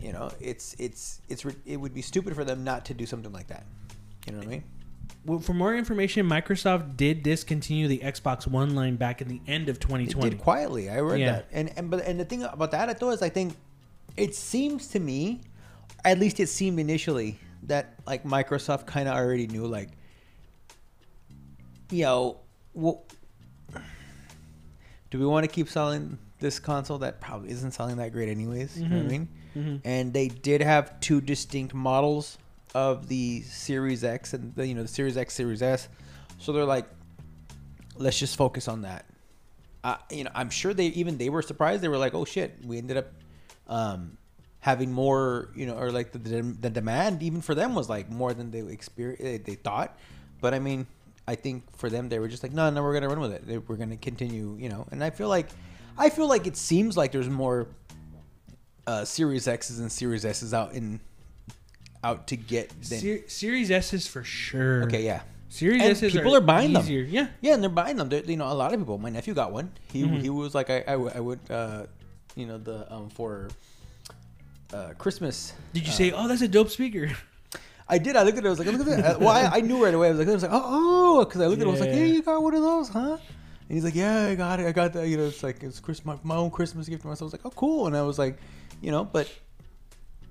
you know it's it's it's it would be stupid for them not to do something like that you know what i mean Well, for more information, Microsoft did discontinue the Xbox One line back in the end of it 2020. did quietly i read Yeah. that and and but and the thing about that i thought is i think it seems to me at least it seemed initially that like microsoft kind of already knew like you know well, do we want to keep selling this console that probably isn't selling that great anyways you know what i Mhm. mean Mhm. and they did have two distinct models of the Series X and the you know the Series X, Series S. So they're like, let's just focus on that. Uh, you know, I'm sure they even they were surprised. They were like, oh shit, we ended up um, having more, you know, or like the, the the demand even for them was like more than they experience they thought. But I mean, I think for them they were just like, no, no, we're gonna run with it. They- We're gonna continue, you know. And I feel like, I feel like it seems like there's more uh, Series X's and Series S's out in out to get than Ser- Series S's for sure. okay, yeah, Series And S's people are buying easier. them. Yeah. yeah, and they're buying them. They're, you know, a lot of people. My nephew got one. He Mhm. he was like, I I, would- I would, uh, you know, the um for uh, Christmas. Did you uh, say, "Oh, that's a dope speaker"? I did. I looked at it. I was like, look at that. Well, I, I knew right away. I was like, I was like, oh, because I looked at it. I was like, Yeah. hey, you got one of those, huh? And he's like, yeah, I got it. I got that. You know, it's like it's Christmas, my, own Christmas gift to myself. I was like, oh, cool. And I was like, you know, but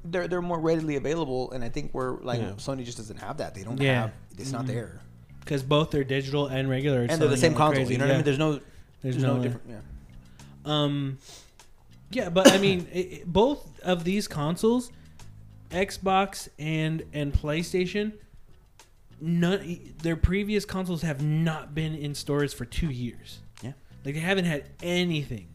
they're they're more readily available, and I think we're like Yeah. Sony just doesn't have that. They don't Yeah. have. It's not Mhm. there, Because both they're digital and regular, and they're the same console. crazy. You know what I mean? There's no. There's There's, no, no, different. Yeah. Um, yeah, but I mean, it- both of these consoles, Xbox and and PlayStation, none their previous consoles have not been in stores for two years. Yeah. Like they haven't had anything,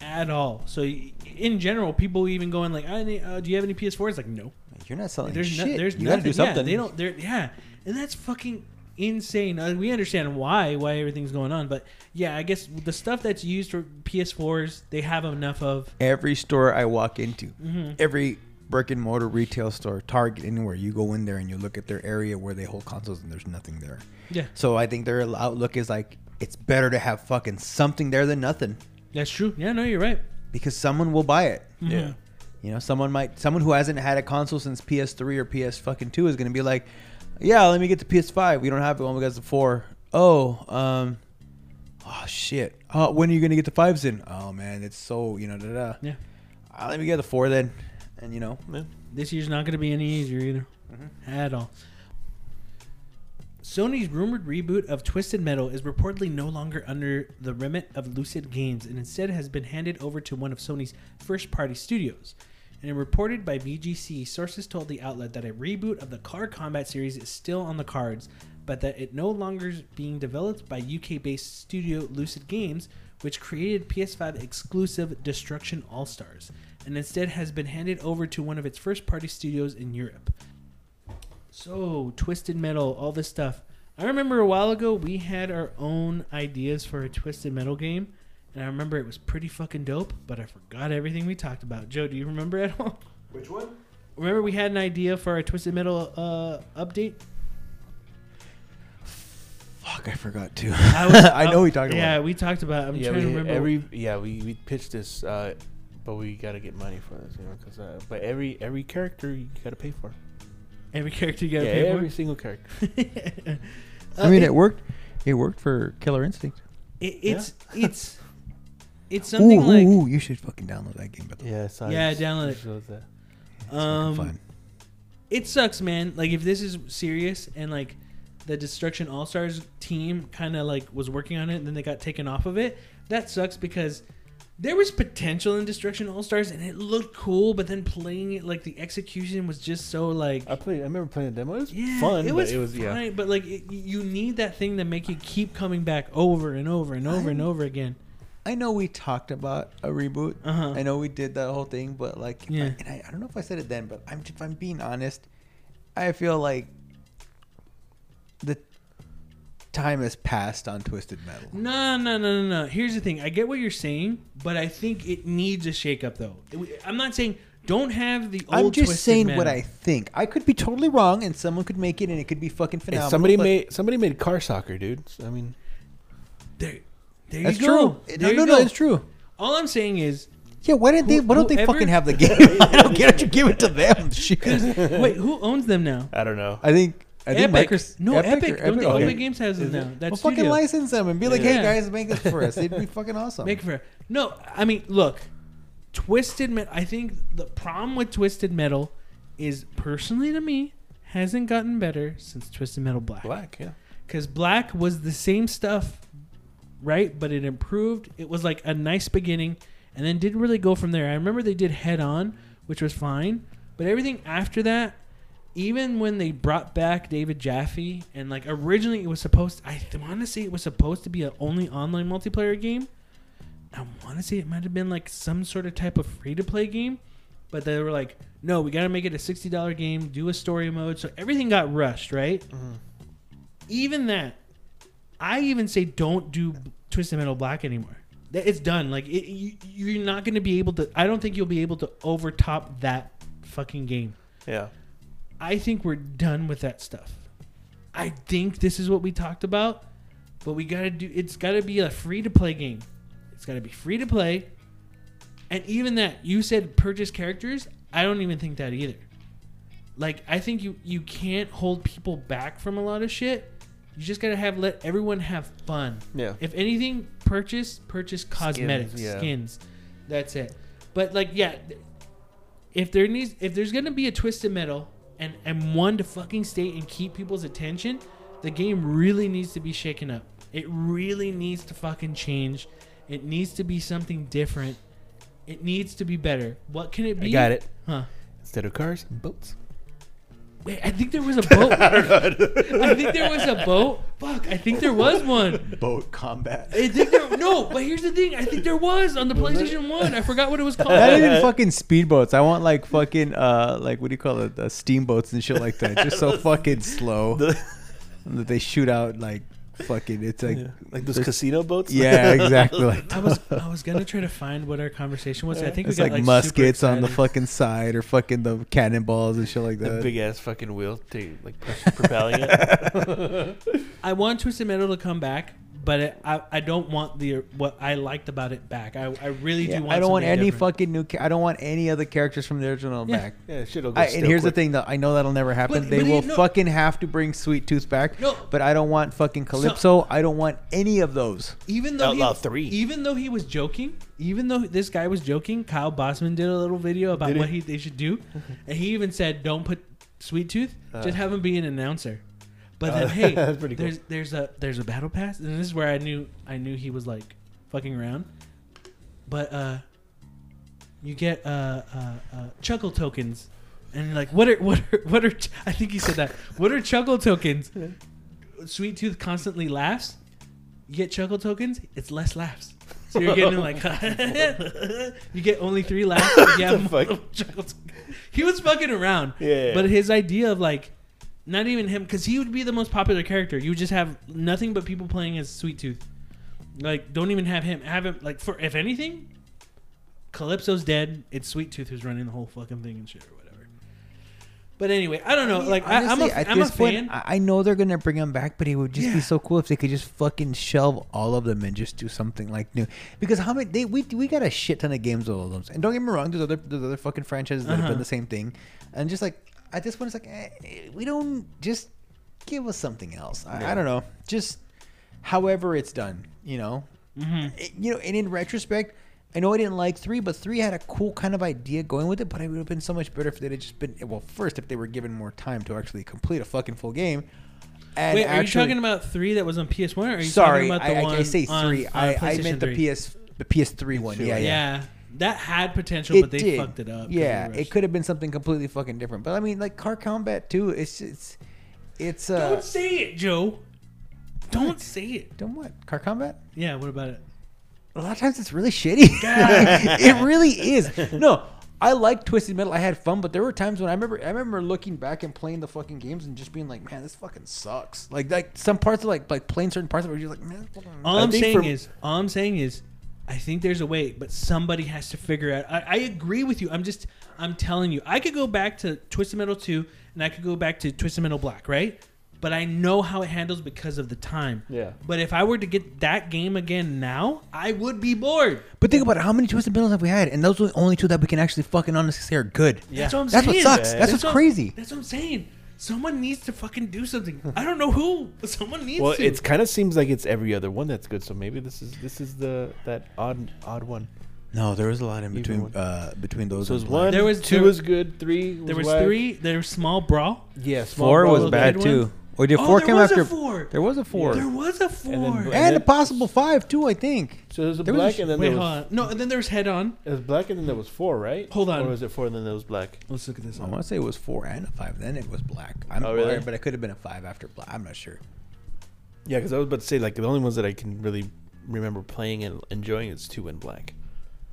at all. So in general, people even going like, I need, uh, "Do you have any PS4s?" Like, no. You're not selling There's shit. no, there's you gotta nothing. do something. Yeah, they don't. They're yeah, and that's fucking insane. Uh, we understand why why everything's going on, but yeah, I guess the stuff that's used for PS4s, they have enough of. Every store I walk into, Mm-hmm. every brick and mortar retail store, Target, anywhere you go in there and you look at their area where they hold consoles and there's nothing there. Yeah, So I think their outlook is like it's better to have fucking something there than nothing that's true. Yeah, no, you're right. because someone will buy it. Yeah. You know, someone might, someone who hasn't had a console since PS3 or PS fucking two is gonna be like, yeah, let me get the PS5. We don't have it when we got the four. Oh, um, oh shit. Oh, when are you gonna get the fives in? Oh man, it's so you know, da da. Yeah, Uh, let me get the four then, and you know, Yeah. this year's not going to be any easier either, mm-hmm. at all. Sony's rumored reboot of Twisted Metal is reportedly no longer under the remit of Lucid Games and instead has been handed over to one of Sony's first party studios. And reported by VGC, sources told the outlet that a reboot of the Car Combat series is still on the cards, but that it no longer is being developed by UK based studio Lucid Games, which created PS5 exclusive Destruction All Stars, and instead has been handed over to one of its first party studios in Europe. So, Twisted Metal, all this stuff. I remember a while ago we had our own ideas for a Twisted Metal game, and I remember it was pretty fucking dope, but I forgot everything we talked about. Joe, do you remember at all? which one? Remember we had an idea for a Twisted Metal uh, update? Fuck, I forgot to. I, was- I know we talked about. Yeah, we talked about. I'm yeah, trying we, to remember. every yeah we, we pitched this, uh, but we gotta get money for this, you know, because uh, but every every character you gotta pay for. every character you gotta yeah, pay every for. single character. I mean, Uh, it worked. It worked for Killer Instinct. it, it's it's it's something ooh, like ooh, ooh, you should fucking download that game. By the. Yeah, so Yeah, just- download it. that. Um it sucks, man. Like if this is serious and like the Destruction All Stars team kind of like was working on it and then they got taken off of it, that sucks because there was potential in Destruction All Stars and it looked cool, but then playing it like the execution was just so like I played. I remember playing the demo. It was yeah, fun. It but was, it was yeah. but like it, you need that thing to make you keep coming back over and over and over and I'm- over again. I know we talked about a reboot. Uh-huh. I know we did that whole thing, but like, Yeah. and I, I don't know if I said it then, but I'm if I'm being honest, I feel like the time has passed on Twisted Metal. No, no, no, no, no. Here's the thing. I get what you're saying, but I think it needs a shakeup, though. I'm not saying don't have the old. I'm just Twisted saying Metal. what I think. I could be totally wrong, and someone could make it, and it could be fucking Hey, phenomenal. somebody made somebody made car soccer, dude. I mean, There, there That's you go. true. There No, you no, go. no, it's true. All I'm saying is, Yeah, why didn't they? Why don't they whoever- fucking have the game? I don't get it. You give it to them. Shit. wait, who owns them now? I don't know. I think. I think Epic. Microsoft. no, Epic. or Don't think Okay. Epic Games has them now? it? That's Well, fucking studio. license them and be like, Yeah. "Hey guys, make this for us." It'd be fucking awesome. Make for no. I mean, look, Twisted Metal. I think the problem with Twisted Metal is, personally to me, hasn't gotten better since Twisted Metal Black. Black, yeah. because black was the same stuff right but it improved it was like a nice beginning and then didn't really go from there i remember they did head on which was fine but everything after that even when they brought back david jaffe and like originally it was supposed i want to say it was supposed to be an only online multiplayer game i want to say it might have been like some sort of type of free-to-play game but they were like no we got to make it a $60 game do a story mode so everything got rushed right mm-hmm. even that, I even say don't do Twisted Metal Black anymore. It's done. Like it, you, you're not going to be able to. I don't think you'll be able to overtop that fucking game. Yeah. I think we're done with that stuff. I think this is what we talked about, but we got to do. It's got to be a free to play game. It's got to be free to play, and even that you said purchase characters. I don't even think that either. Like I think you you can't hold people back from a lot of shit. You just gotta have let everyone have fun. Yeah. If anything, purchase purchase cosmetics, yeah. skins. That's it. But like, yeah, if there needs, if there's gonna be a twisted metal and and one to fucking stay and keep people's attention, the game really needs to be shaken up. It really needs to fucking change. It needs to be something different. It needs to be better. What can it be? I got it. Huh? Instead of cars, boats. Wait, I think there was a boat. I think there was a boat. Fuck, I think there was one. Boat combat. I think there no, but here's the thing. I think there was on the PlayStation One. I forgot what it was called. Not even fucking speedboats. I want like fucking uh like what do you call it? Uh, steamboats and shit like that. Just so fucking slow that they shoot out like fucking. It's like yeah. like those casino boats. yeah, exactly. Like I was I was gonna try to find what our conversation was. I think it's we got like, like, muskets on the fucking side or fucking the cannonballs and shit like The that. big ass fucking wheel, to, like push, propelling it. I want Twisted Metal to come back, but it, I I don't want the what I liked about it back. I, I really Yeah, do want. I don't want any different. fucking new. I don't want any other characters from the original Yeah. back. Yeah, shit'll go I, still and here's quick. the thing, though. I know that'll never happen. But- they but will you know- fucking have to bring Sweet Tooth back. No. But I don't want fucking Calypso. I don't want any of those. Even though Outlaw he, 3. even though he was joking, even though this guy was joking, Kyle Bosman did a little video about Did he? what he they should do, and he even said, "Don't put Sweet Tooth, Uh. just have him be an announcer." But then, hey, that's pretty cool. there's there's a there's a battle pass, and this is where I knew I knew he was like fucking around. But uh, you get uh, uh, uh chuckle tokens, and you're like, what are what are what are? ch- I think he said that. What are chuckle tokens? Sweet Tooth constantly laughs. You get chuckle tokens. It's less laughs. So you're getting like you get only three laughs. if You have the fuck? chuckle tokens. He was fucking around. Yeah. But his idea of like, not even him, because he would be the most popular character. You would just have nothing but people playing as Sweet Tooth. Like, don't even have him. Have him like for if anything, Calypso's dead. It's Sweet Tooth who's running the whole fucking thing and shit or whatever. But anyway, I don't know. Like, I, I'm Honestly, a, at I'm a this point, fan. I I know they're gonna bring him back, but it would just Yeah. be so cool if they could just fucking shelve all of them and just do something like new. Because how many they we we got a shit ton of games with all of them, and don't get me wrong, there's other there's other fucking franchises that have Uh-huh. done the same thing, and just like at this point, it's like eh, we don't just give us something else. I, I don't know, just however it's done, you know. Mhm. It- you know, and in retrospect, I know I didn't like three, but three had a cool kind of idea going with it. But it would have been so much better if they had just been well. First, if they were given more time to actually complete a fucking full game. And Wait, are you talking about three that was on PS One, or are you Sorry, talking about the I, I, one I say three. on I, I PlayStation meant the 3? PS, the PS3 one. Yeah, Yeah, yeah. That had potential, but they fucked it up. Yeah, it could have been something completely fucking different. But I mean, like Car Combat too. It's it's it's uh. Don't say it, Joe. Don't say it. Don't what? Car Combat? Yeah, what about it? A lot of times it's really shitty. it really is. No, I like Twisted Metal. I had fun, but there were times when I remember I remember looking back and playing the fucking games and just being like, man, this fucking sucks. Like like some parts of like like playing certain parts of it, you're like, man, All I I'm saying for- is, all I'm saying is, I think there's a way, but somebody has to figure out. I, I agree with you. I'm just, I'm telling you, I could go back to Twisted Metal 2 and I could go back to Twisted Metal Black, right? But I know how it handles because of the time. Yeah. But if I were to get that game again now, I would be bored. But think about it, how many Twisted Metals have we had? And those are the only two that we can actually fucking honestly say are good. That's what I'm That's what saying. sucks. That's what's what- crazy. That's what I'm saying. Someone needs to fucking do something. I don't know who, but someone needs to. Well, to. it's kind of seems like it's every other one that's good. So maybe this is this is the that odd odd one. No, there was a lot in between uh between those. So was one, There was- two there- was good, three. Was there was whack. three. There was small brawl. Yeah, Four brawl was bad good too. one? Or did Oh, four there came was a after four. There was a four. There was a four. And then- and then- a possible five too, I think. So there was a There black, sh- and then Wait, there hold was on. No, and then there was head on. it was black, and then there was four, right? Hold on. Or was it four, and then there was black? Let's look at this. I want to say it was four and a five. Then it was black. I'm Oh, really? or- but it could have been a five after black. I'm not sure. Yeah, because I was about to say like the only ones that I can really remember playing and enjoying is two and black,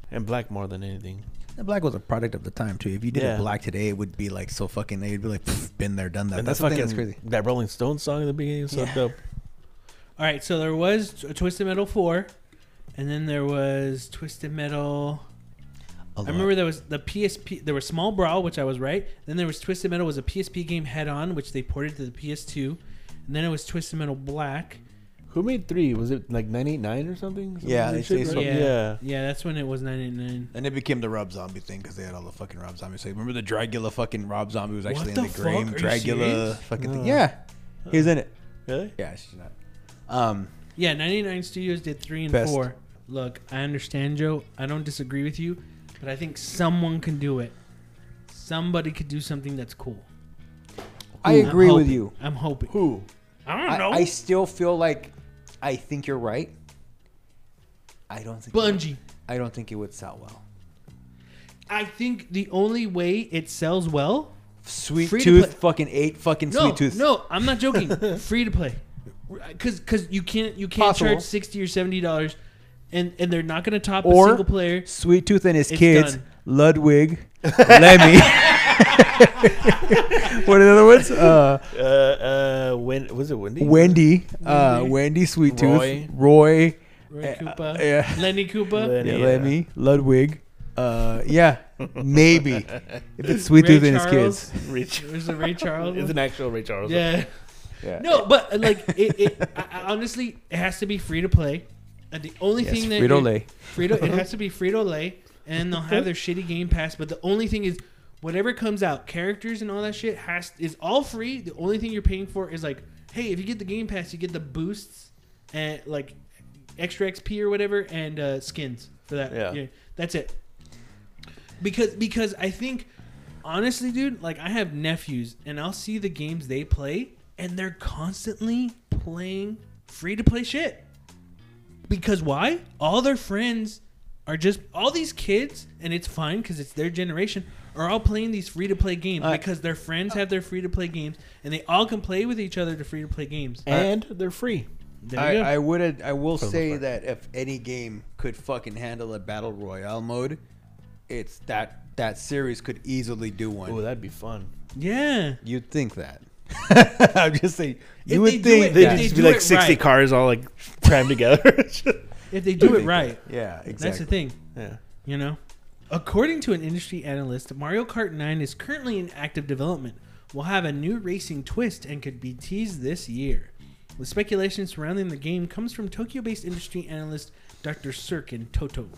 and black more than anything. The black was a product of the time too. If you did Yeah. a black today, it would be like so fucking. It'd be like pff, been there, done that. and that's that the thing fucking that's crazy. that Rolling Stones song in the beginning was so Yeah. dope. All right, so there was a Twisted Metal four, and then there was Twisted Metal. A I remember there was the PSP. There was Small Brawl, which I was right. Then there was Twisted Metal was a PSP game Head On, which they ported to the PS2, and then it was Twisted Metal Black. Who made three? Was it like nine eight nine or something? Something Yeah, they shit, say right? so. yeah, yeah. yeah, that's when it was nine eight nine. And it became the Rob Zombie thing because they had all the fucking Rob Zombie. So remember the Dragula fucking Rob Zombie was actually What in the the fuck? game. Are you Dragula serious? fucking thing. No. Yeah, he was in it. Really? Yeah, she's not. Um, Yeah, 99 Studios did 3 and Best. 4. Look, I understand, Joe. I don't disagree with you, but I think someone can do it. Somebody could do something that's cool. I I'm agree with hoping. you. I'm hoping. Who? I don't I, know. I still feel like I think you're right. I don't think it would- Bungie. I don't think it would sell well. I think the only way it sells well Sweet Free to Tooth play. fucking ate fucking No, Sweet Tooth. no, I'm not joking. Free to play, because because you can't you can't Possible. charge sixty or seventy dollars, and and they're not gonna top Or- a single player. Sweet Tooth and his It's kids, done. Ludwig, Lemmy. what are the other ones? Uh, Uh, uh, when was it Wendy? Wendy, uh, Wendy. Wendy, Sweet Tooth, Roy. Roy, Roy Uh, Koopa, yeah. Lenny Koopa, Lenny. yeah, Yeah. Lemmy, Ludwig. Uh, yeah, maybe if it's Sweet Ray Tooth and his Charles. kids. Rich. There's a Ray Charles. It's an actual Ray Charles. yeah. Yeah. No, but uh, like it, it I, I honestly, it has to be free to play. And the only Yes, thing that Frito it- Lay. Frito, it has to be Frito Lay, and they'll have their shitty Game Pass. But the only thing is, whatever comes out, characters and all that shit has is all free. The only thing you're paying for is like, hey, if you get the Game Pass, you get the boosts and like extra XP or whatever, and uh, skins for that. Yeah. that's it. Because because I think honestly, dude, like I have nephews, and I'll see the games they play, and they're constantly playing free to play shit. Because why? All their friends are just all these kids, and it's fine because it's their generation. Are all playing these free to play games Uh, because their friends have their free to play games, and they all can play with each other to free to play games. and they're free. I. I would I will For say that if any game could fucking handle a battle royale mode, it's that that series could easily do one. Oh, that'd be fun. yeah. You'd think that. I'm just saying. You they would do think They'd if that. they just be like 60 right. cars all like crammed together. If they do it right, yeah, exactly. that's the thing. yeah. You know? According to an industry analyst, Mario Kart 9 is currently in active development, will have a new racing twist, and could be teased this year. The speculation surrounding the game comes from Tokyo based industry analyst Dr. Serkan Toto,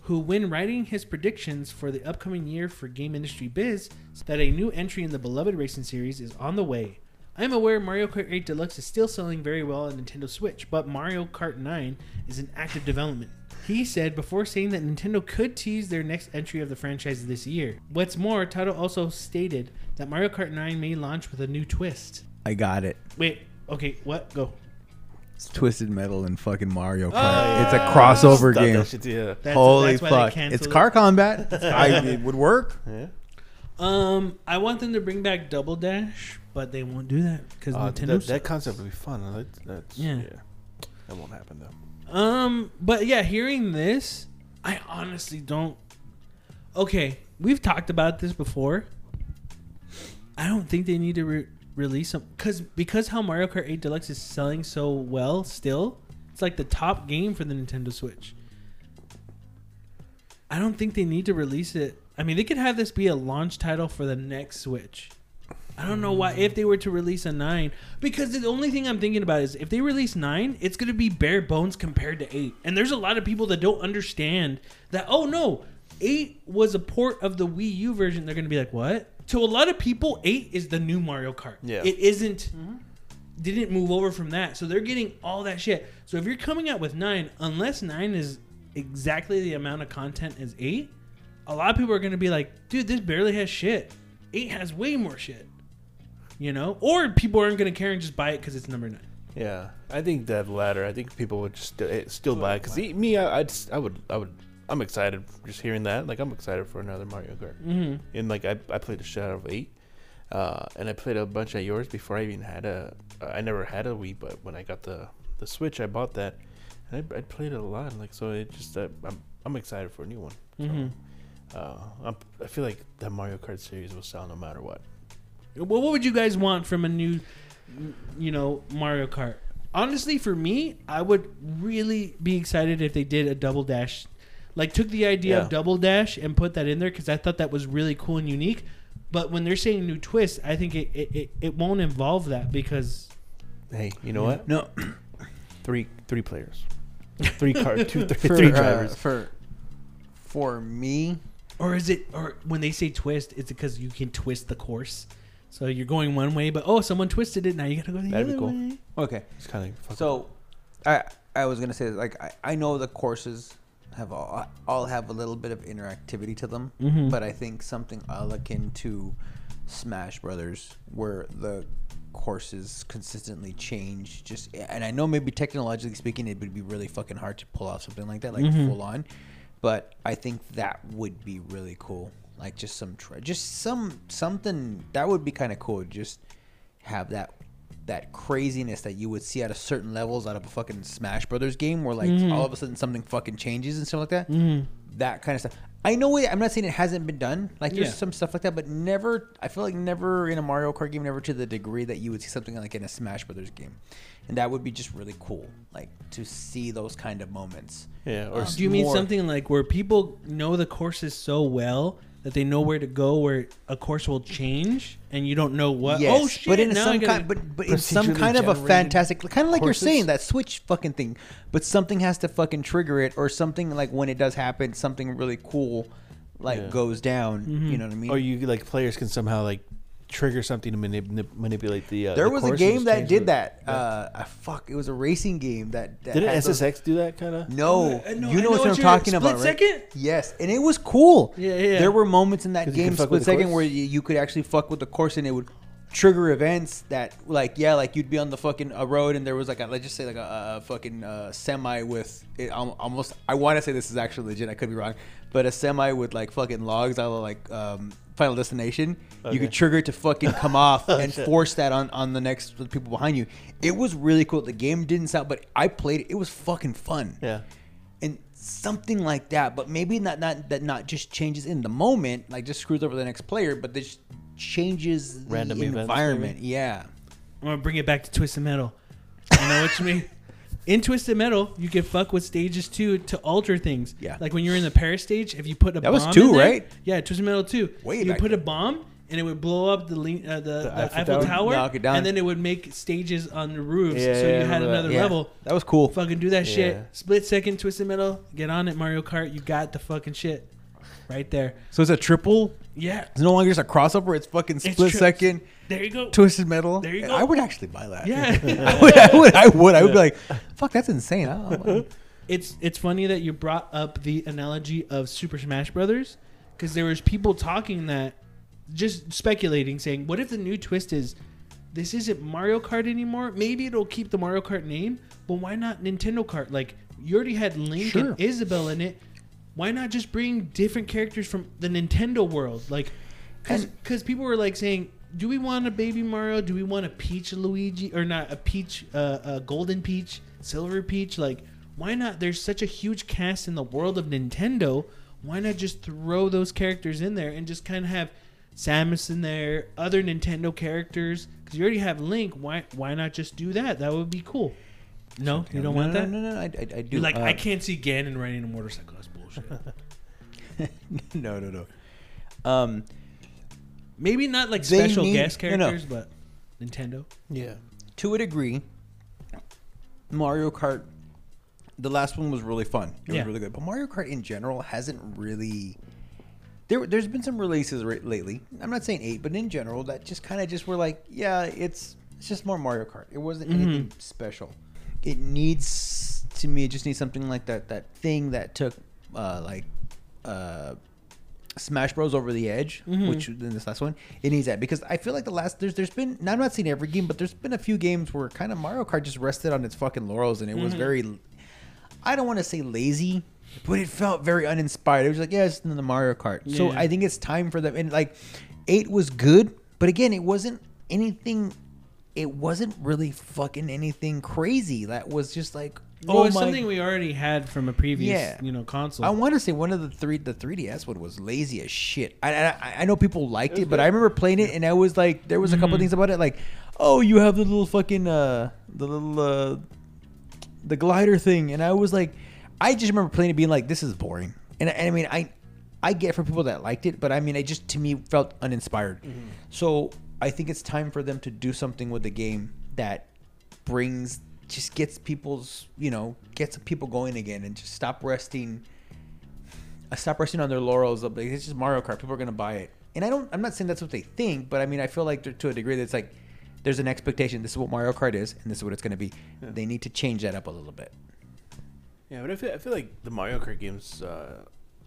who, when writing his predictions for the upcoming year for game industry biz, said that a new entry in the beloved racing series is on the way. I am aware Mario Kart 8 Deluxe is still selling very well on Nintendo Switch, but Mario Kart 9 is in active development. He said before saying that Nintendo could tease their next entry of the franchise this year. What's more, Toto also stated that Mario Kart 9 may launch with a new twist. I got it. Wait, okay, what? Go. It's Twisted Metal and fucking Mario Kart. Oh, it's a crossover game. that shit, yeah. That's, Holy that's fuck! canceled It's it. car combat. I, it would work. Yeah. Um, I want them to bring back Double Dash, but they won't do that because Uh, Nintendo. that, that concept would be fun. That, that's, Yeah. yeah. That won't happen though. Um, but yeah, hearing this, I honestly don't. Okay, we've talked about this before. I don't think they need to re- release them because because how Mario Kart 8 Deluxe is selling so well still. It's like the top game for the Nintendo Switch. I don't think they need to release it. I mean, they could have this be a launch title for the next Switch. I don't know why if they were to release a 9 because the only thing I'm thinking about is if they release 9, it's going to be bare bones compared to 8. And there's a lot of people that don't understand that oh no, 8 was a port of the Wii U version. They're going to be like, "What?" To a lot of people, 8 is the new Mario Kart. Yeah. It isn't mm-hmm. didn't move over from that. So they're getting all that shit. So if you're coming out with 9, unless 9 is exactly the amount of content as 8, a lot of people are going to be like, "Dude, this barely has shit. 8 has way more shit." You know? Or people aren't going to care and just buy it cuz it's number 9. Yeah, I think that latter. I think people would just still, eh, still buy it because me, I, I'd, s- I would, I would, I'm excited just hearing that. Like I'm excited for another Mario Kart. Mhm. And like I, I played the shit out of eight, uh, and I played a bunch of yours before I even had a. I never had a Wii, but when I got the the Switch, I bought that, and I, I played it a lot. Like so, it just uh, I'm I'm excited for a new one. So, Mhm. uh, I'm, I feel like the Mario Kart series will sell no matter what. Well, what would you guys want from a new, you know, Mario Kart? Honestly, for me, I would really be excited if they did a double dash, like took the idea Yeah. of double dash and put that in there because I thought that was really cool and unique. But when they're saying new twist, I think it it, it, it won't involve that because Hey, you know what? No, Three three players, three car, two, three, for, three uh, drivers. for for me, or is it or when they say twist, is it because you can twist the course? So you're going one way, but oh, someone twisted it. Now you got to go the That'd be cool. way. okay. It's kind of So, I I was gonna say like I, I know the courses have all, all have a little bit of interactivity to them, Mhm. but I think something akin to Smash Brothers, where the courses consistently change. Just and I know maybe technologically speaking, it would be really fucking hard to pull off something like that, like Mhm. full on. But I think that would be really cool like just some tre- just some something that would be kind of cool. Just have that that craziness that you would see at a certain levels out of a fucking Smash Brothers game, where like all of a sudden something fucking changes and stuff like that. That kind of stuff. I know it. I'm not saying it hasn't been done. Like there's Yeah. some stuff like that, but never. I feel like never in a Mario Kart game, never to the degree that you would see something like in a Smash Brothers game, and that would be just really cool. Like to see those kind of moments. Yeah, or Um, Do you mean more- something like where people know the courses so well that they know where to go, where a course will change, and you don't know what? Yes, oh shit! but in some kind, but but in some kind of a fantastic, kind of like courses? you're saying that Switch fucking thing. But something has to fucking trigger it, or something like when it does happen, something really cool, like Yeah. goes down. Mm-hmm. You know what I mean? or you like players can somehow like trigger something to manip- manipulate the. Uh, there the was a game that did that. Uh, I fuck, it was a racing game that. that Didn't had those- SSX do that kind of? No, Uh, no, you I know, what I'm you're- talking about, Split right? Second? Yes, and it was cool. Yeah, yeah. There were moments in that 'Cause you game, could fuck split the second, course? where you, you could actually fuck with the course, and it would trigger events that, like, yeah, like you'd be on the fucking a road, and there was like a let's just say like a, a fucking uh, semi with it al- almost. I want to say this is actually legit. I could be wrong, but a semi with like fucking logs out of like um, Final Destination. You could trigger it to fucking come off Oh, and shit. force that on on the next the people behind you. It was really cool. The game didn't sound, but I played it. It was fucking fun Yeah. and something like that but maybe not not that not just changes in the moment like just screws over the next player but this changes Random events, environment yeah I'm gonna bring it back to Twisted Metal. You know what you mean? In Twisted Metal, you can fuck with stages too to alter things. Yeah. Like when you're in the Paris stage, if you put a That bomb was two, in there- right? Yeah, Twisted Metal two. Wait, you put a bomb and it would blow up the uh, the, the, Eiffel Eiffel, Tower? Tower, Knock it down. and then it would make stages on the roofs, Yeah, so yeah, you had another yeah level. that was cool Fucking do that shit. Split second, Twisted Metal. Get on it, Mario Kart. You got the fucking shit, right there. so it's a triple Yeah. it's no longer just a crossover it's fucking split tri- second There you go. twisted metal There you go. i would actually buy that Yeah. I, would, I would i would i would be like fuck that's insane I don't know. it's it's funny that you brought up the analogy of Super Smash Brothers because there was people talking that just speculating saying what if the new twist is this isn't Mario Kart anymore maybe it'll keep the Mario Kart name but why not Nintendo Kart like you already had Link Sure. and Isabelle in it why not just bring different characters from the Nintendo world? Like because people were like saying do we want a baby Mario? Do we want a Peach Luigi or not a Peach uh, a Golden Peach Silver Peach? Like why not? There's such a huge cast in the world of Nintendo. Why not just throw those characters in there and just kind of have Samus in there other Nintendo characters? Because you already have Link. Why why not just do that? That would be cool. No? You don't no, want no, that? no no no i, I, I do. You're like Uh, I can't see Ganon riding a motorcycle. That's bullshit no no no um maybe not like They special need- guest no, no. characters but Nintendo Yeah. to a degree, Mario Kart, the last one was really fun. It Yeah. was really good. But Mario Kart in general hasn't really. There, there's been some releases re- lately. I'm not saying eight, but in general, that just kind of just were like, yeah, it's it's just more Mario Kart. It wasn't anything special. It needs to me. It just needs something like that. That thing that took, uh, like, uh, Smash Bros over the edge, which in this last one, it needs that because I feel like the last there's there's been now I'm not saying every game, but there's been a few games where kind of Mario Kart just rested on its fucking laurels and it was very, I don't want to say lazy, but it felt very uninspired. It was like yeah, it's in the Mario Kart. So I think it's time for them. And like, eight was good, but again, it wasn't anything. It wasn't really fucking anything crazy. That was just like oh, oh it's my something we already had from a previous Yeah. you know console I want to say one of the three, the 3DS one was lazy as shit. I, I, I know people liked it, but I remember playing it and I was like, there was a Mm-hmm. couple things about it, like, oh, you have the little fucking, uh, the little, uh, the glider thing, and I was like, I just remember playing it, being like, this is boring, and, and I mean, I, I get for people that liked it, but I mean, it just to me felt uninspired. So I think it's time for them to do something with the game that brings, just gets people's, you know, gets people going again, and just stop resting I stop resting on their laurels of like it's just Mario Kart. People are gonna buy it, and I don't. I'm not saying that's what they think, but I mean I feel like to- a degree that's like there's an expectation. This is what Mario Kart is, and this is what it's gonna be. They need to change that up a little bit. Yeah, but I feel I feel like the Mario Kart games. Uh,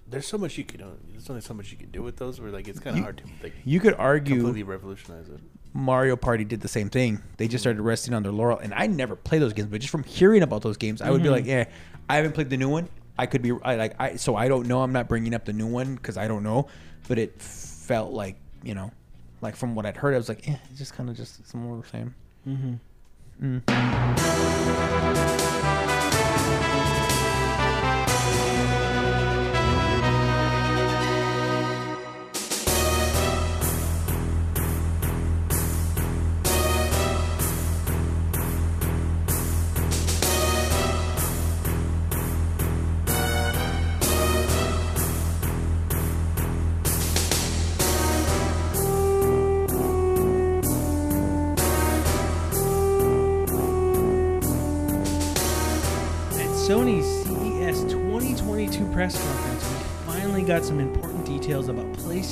there's so much you can. uh, There's only so much you can do with those. Where like it's kind of hard to like You could argue completely revolutionize it. Mario Party did the same thing. They just started resting on their laurel, and I never play those games, but just from hearing about those games, I would be like, yeah, I haven't played the new one. I could be I, like I so I don't know. I'm not bringing up the new one because I don't know, but it felt like you know, like from what I'd heard, I was like, eh, it's just kind of just it's more of the same. Mm-hmm. Mm.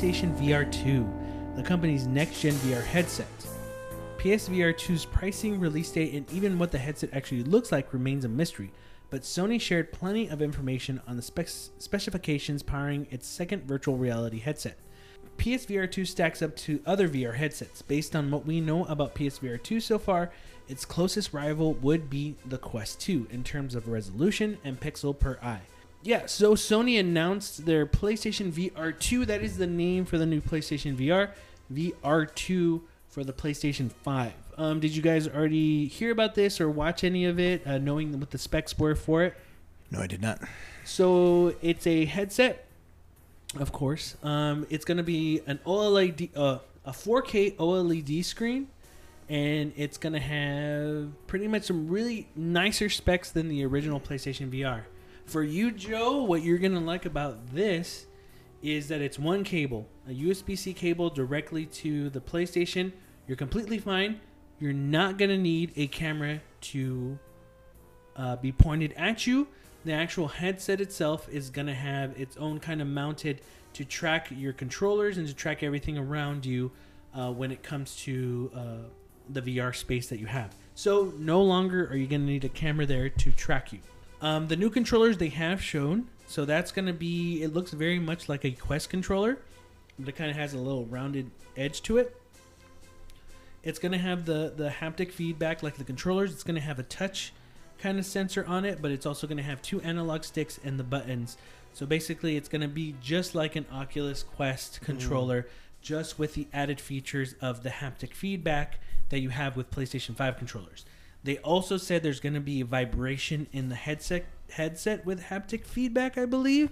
PlayStation VR 2, the company's next gen VR headset. PSVR 2's pricing, release date, and even what the headset actually looks like remains a mystery, but Sony shared plenty of information on the specifications powering its second virtual reality headset. PSVR 2 stacks up to other VR headsets. Based on what we know about PSVR 2 so far, its closest rival would be the Quest 2 in terms of resolution and pixel per eye. Yeah, so Sony announced their PlayStation VR 2. That is the name for the new PlayStation VR. VR 2 for the PlayStation 5. Um, did you guys already hear about this or watch any of it, uh, knowing what the specs were for it? No, I did not. So it's a headset, of course. Um, it's going to be an OLED, uh, a 4K OLED screen, and it's going to have pretty much some really nicer specs than the original PlayStation VR. For you, Joe, what you're to like about this is that it's one cable, a USB-C cable directly to the PlayStation. You're completely fine. You're not to need a camera to uh, be pointed at you. The actual headset itself is to have its own kind of mounted to track your controllers and to track everything around you uh, when it comes to uh, the VR space that you have. So no longer are you to need a camera there to track you. Um, the new controllers they have shown, so that's going to be. It looks very much like a Quest controller, but it kind of has a little rounded edge to it. It's going to have the the haptic feedback like the controllers. It's going to have a touch kind of sensor on it, but it's also going to have two analog sticks and the buttons. So basically, it's going to be just like an Oculus Quest controller, just with the added features of the haptic feedback that you have with PlayStation 5 controllers. They also said there's going to be a vibration in the headset headset with haptic feedback, I believe.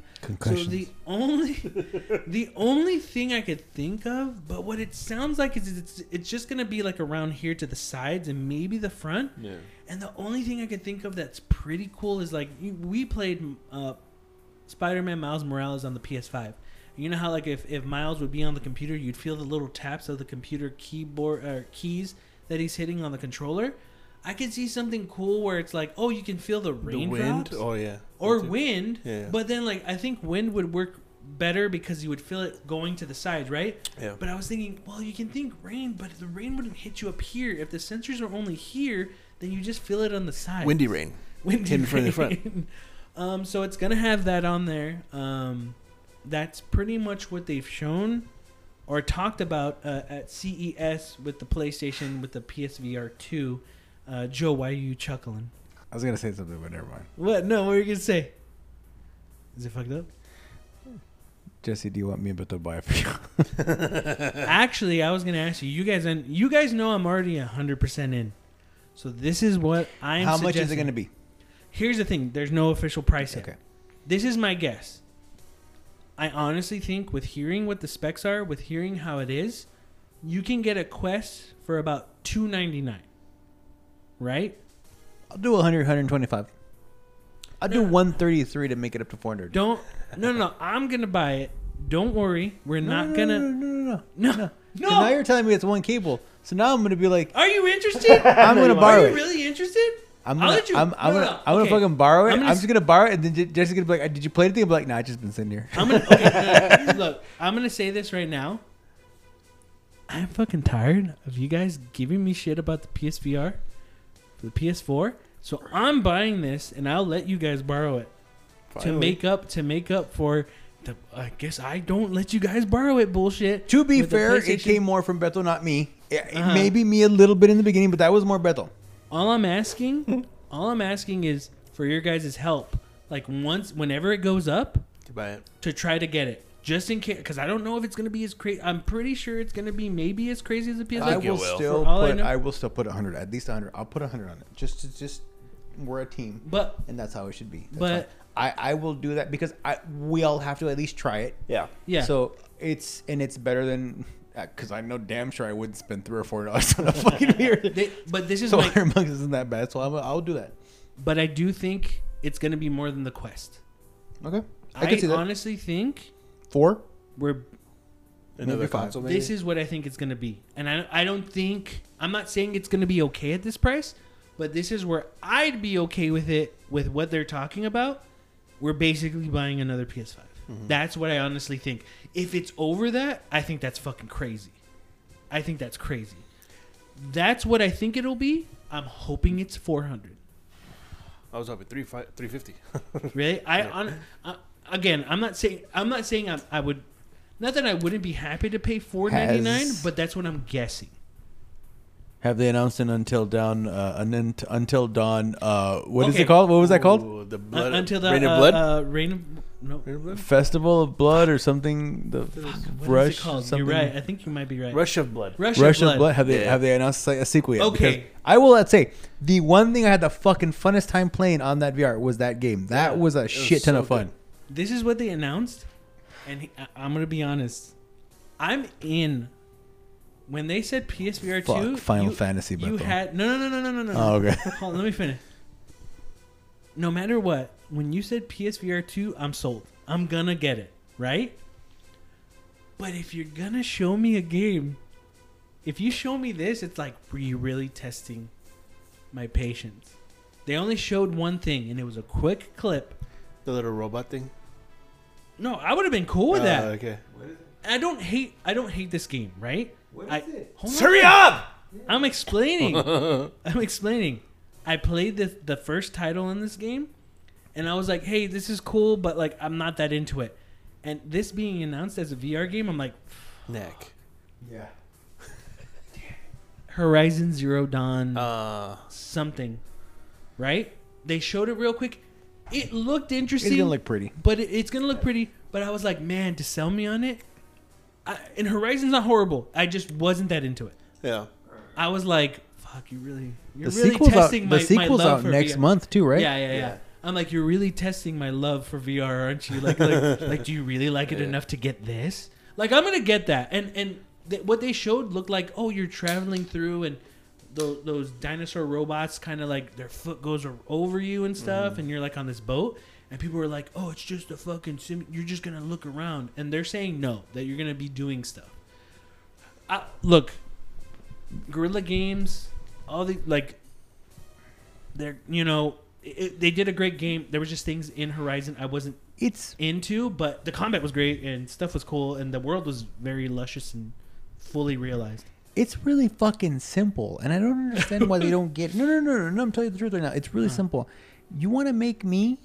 So the only the only thing I could think of, but what it sounds like is it's it's just going to be like around here to the sides and maybe the front. Yeah. And the only thing I could think of that's pretty cool is like we played uh, Spider-Man Miles Morales on the PS5. You know how like if, if Miles would be on the computer, you'd feel the little taps of the computer keyboard or keys that he's hitting on the controller. I could see something cool where it's like, oh, you can feel the The raindrops wind. Oh yeah. or wind. Yeah. But then like I think wind would work better because you would feel it going to the sides, right? Yeah. But I was thinking, well, you can think rain, but the rain wouldn't hit you up here. If the sensors are only here, then you just feel it on the side. Windy rain. Windy hidden from the rain. um, so it's gonna have that on there. Um, that's pretty much what they've shown or talked about uh, at CES with the PlayStation with the PSVR two. Uh, Joe, why are you chuckling? I was gonna say something, but never mind. What? No, what were you gonna say? Is it fucked up? Jesse, do you want me and to buy it for you? Actually, I was gonna ask you. You guys, and you guys know I'm already hundred percent in. So this is what I'm. How much is it suggesting. gonna be? Here's the thing. There's no official price yet. Okay. This is my guess. I honestly think, with hearing what the specs are, with hearing how it is, you can get a Quest for about two ninety nine. Right? I'll do 100, 125. I'll do 133 to make it up to 400. Don't. No, no, no. I'm gonna buy it. Don't worry. We're not no, gonna. No, no, no, No. no. No. So now you're telling me it's one cable. So now I'm gonna be like, Are you interested? I'm gonna borrow it. Are you really interested? I'm I'll gonna, let you- I'm, I'm no, gonna, no, I'm gonna okay. fucking borrow it. I'm I'm, just gonna borrow it, and then J- Jesse's gonna be like, uh, "Did you play anything?" I'm like, "Nah, I just been sitting here." I'm gonna okay, no, look. I'm gonna say this right now. I'm fucking tired of you guys giving me shit about the PSVR, the PS4. So I'm buying this, and I'll let you guys borrow it to make up to make up for the. I guess I don't let you guys borrow it. Bullshit. To be fair, it came more from Beto, not me. It, it Uh-huh. Maybe me a little bit in the beginning, but that was more Beto. All I'm asking, all I'm asking is for your guys' help like once whenever it goes up To buy it. to try to get it. Just in case, because I don't know if it's gonna be as crazy. I'm pretty sure it's gonna be maybe as crazy as the PS5. I think will will. still For all I put. I, will still put hundred. At least hundred. I'll put hundred on it. Just, to, just we're a team, but and that's how it should be. That's But- fine. I, I will do that because I we all have to at least try it. Yeah. yeah, So it's and it's better than uh, because I know damn sure I wouldn't spend three or four dollars on a fucking beer. they, but this is so my. hundred isn't that bad. So I'll, I'll do that. But I do think it's gonna be more than the Quest. Okay. I I, can see that. honestly think Four. we're Another five. console. Maybe? This is what I think it's going to be. And I, I don't think, I'm not saying it's going to be okay at this price, but this is where I'd be okay with it with what they're talking about. We're basically buying another PS5. That's what I honestly think. If it's over that, I think that's fucking crazy. I think that's crazy. That's what I think it'll be. I'm hoping it's 400. I was hoping three five three fifty. Really? I on uh, again, I'm not saying I'm not saying I, I would not that I wouldn't be happy to pay 4.99, Has- but that's what I'm guessing. Have they announced an until dawn? Uh, an unt- until dawn. Uh, what is Okay. it called? What was that called? Ooh, the Uh, blood. until the Rain uh, of blood. Uh, rain of no. Rain of blood. Festival of Blood or something. The What is rush. it called? Something. You're right. I think you might be right. Rush of blood. Rush, Rush of of Blood. Blood. Have they Yeah. have they announced like, a sequel yet? Okay. Because I will let's say the one thing I had the fucking funnest time playing on that VR was that game. That Yeah, was a it was shit ton so of fun. good. This is what they announced, and he, I- I'm gonna be honest. I'm in. When they said PSVR Fuck, two, Final you, Fantasy, you Beto. had no no no no no no no. Oh, okay. Hold on, let me finish. No matter what, when you said PSVR 2, I'm sold. I'm gonna get it, right? But if you're gonna show me a game, if you show me this, it's like, were you really testing my patience? They only showed one thing, and it was a quick clip. The little robot thing. No, I would have been cool with Oh, that. okay. I don't hate. I don't hate this game, right? What I, it? Hold Hurry on. up! I'm explaining. I'm explaining. I played the the first title in this game, and I was like, "Hey, this is cool," but like, I'm not that into it. And this being announced as a VR game, I'm like, Neck. Yeah. Horizon Zero Dawn Uh, something, right? They showed it real quick. It looked It's interesting, gonna look pretty. but it, it's gonna look pretty. But I was like, man, to sell me on it, I, and Horizon's not horrible. I just wasn't that into it. yeah. I was like, fuck, you really, you're The really sequel's out. testing my, The sequel's my love out for next VR. month too, right? Yeah, yeah, yeah, Yeah. I'm like, you're really testing my love for VR, aren't you? Like, like, like, do you really like it Yeah. enough to get this? Like, I'm gonna get that. And and th- what they showed looked like, oh, you're traveling through, and those, those dinosaur robots kind of like their foot goes over you and stuff, mm-hmm. and you're like on this boat. And people were like, "Oh, it's just a fucking sim. You're just gonna look around." And they're saying no, that you're gonna be doing stuff. I, look, Guerrilla Games, all the like, they're you know it, they did a great game. There was just things in Horizon I wasn't It's into, but the combat was great and stuff was cool, and the world was very luscious and fully realized. It's really fucking simple, and I don't understand why they don't get. No, no, no, no, no. I'm telling you the truth right now. It's really Uh. simple. You want to make me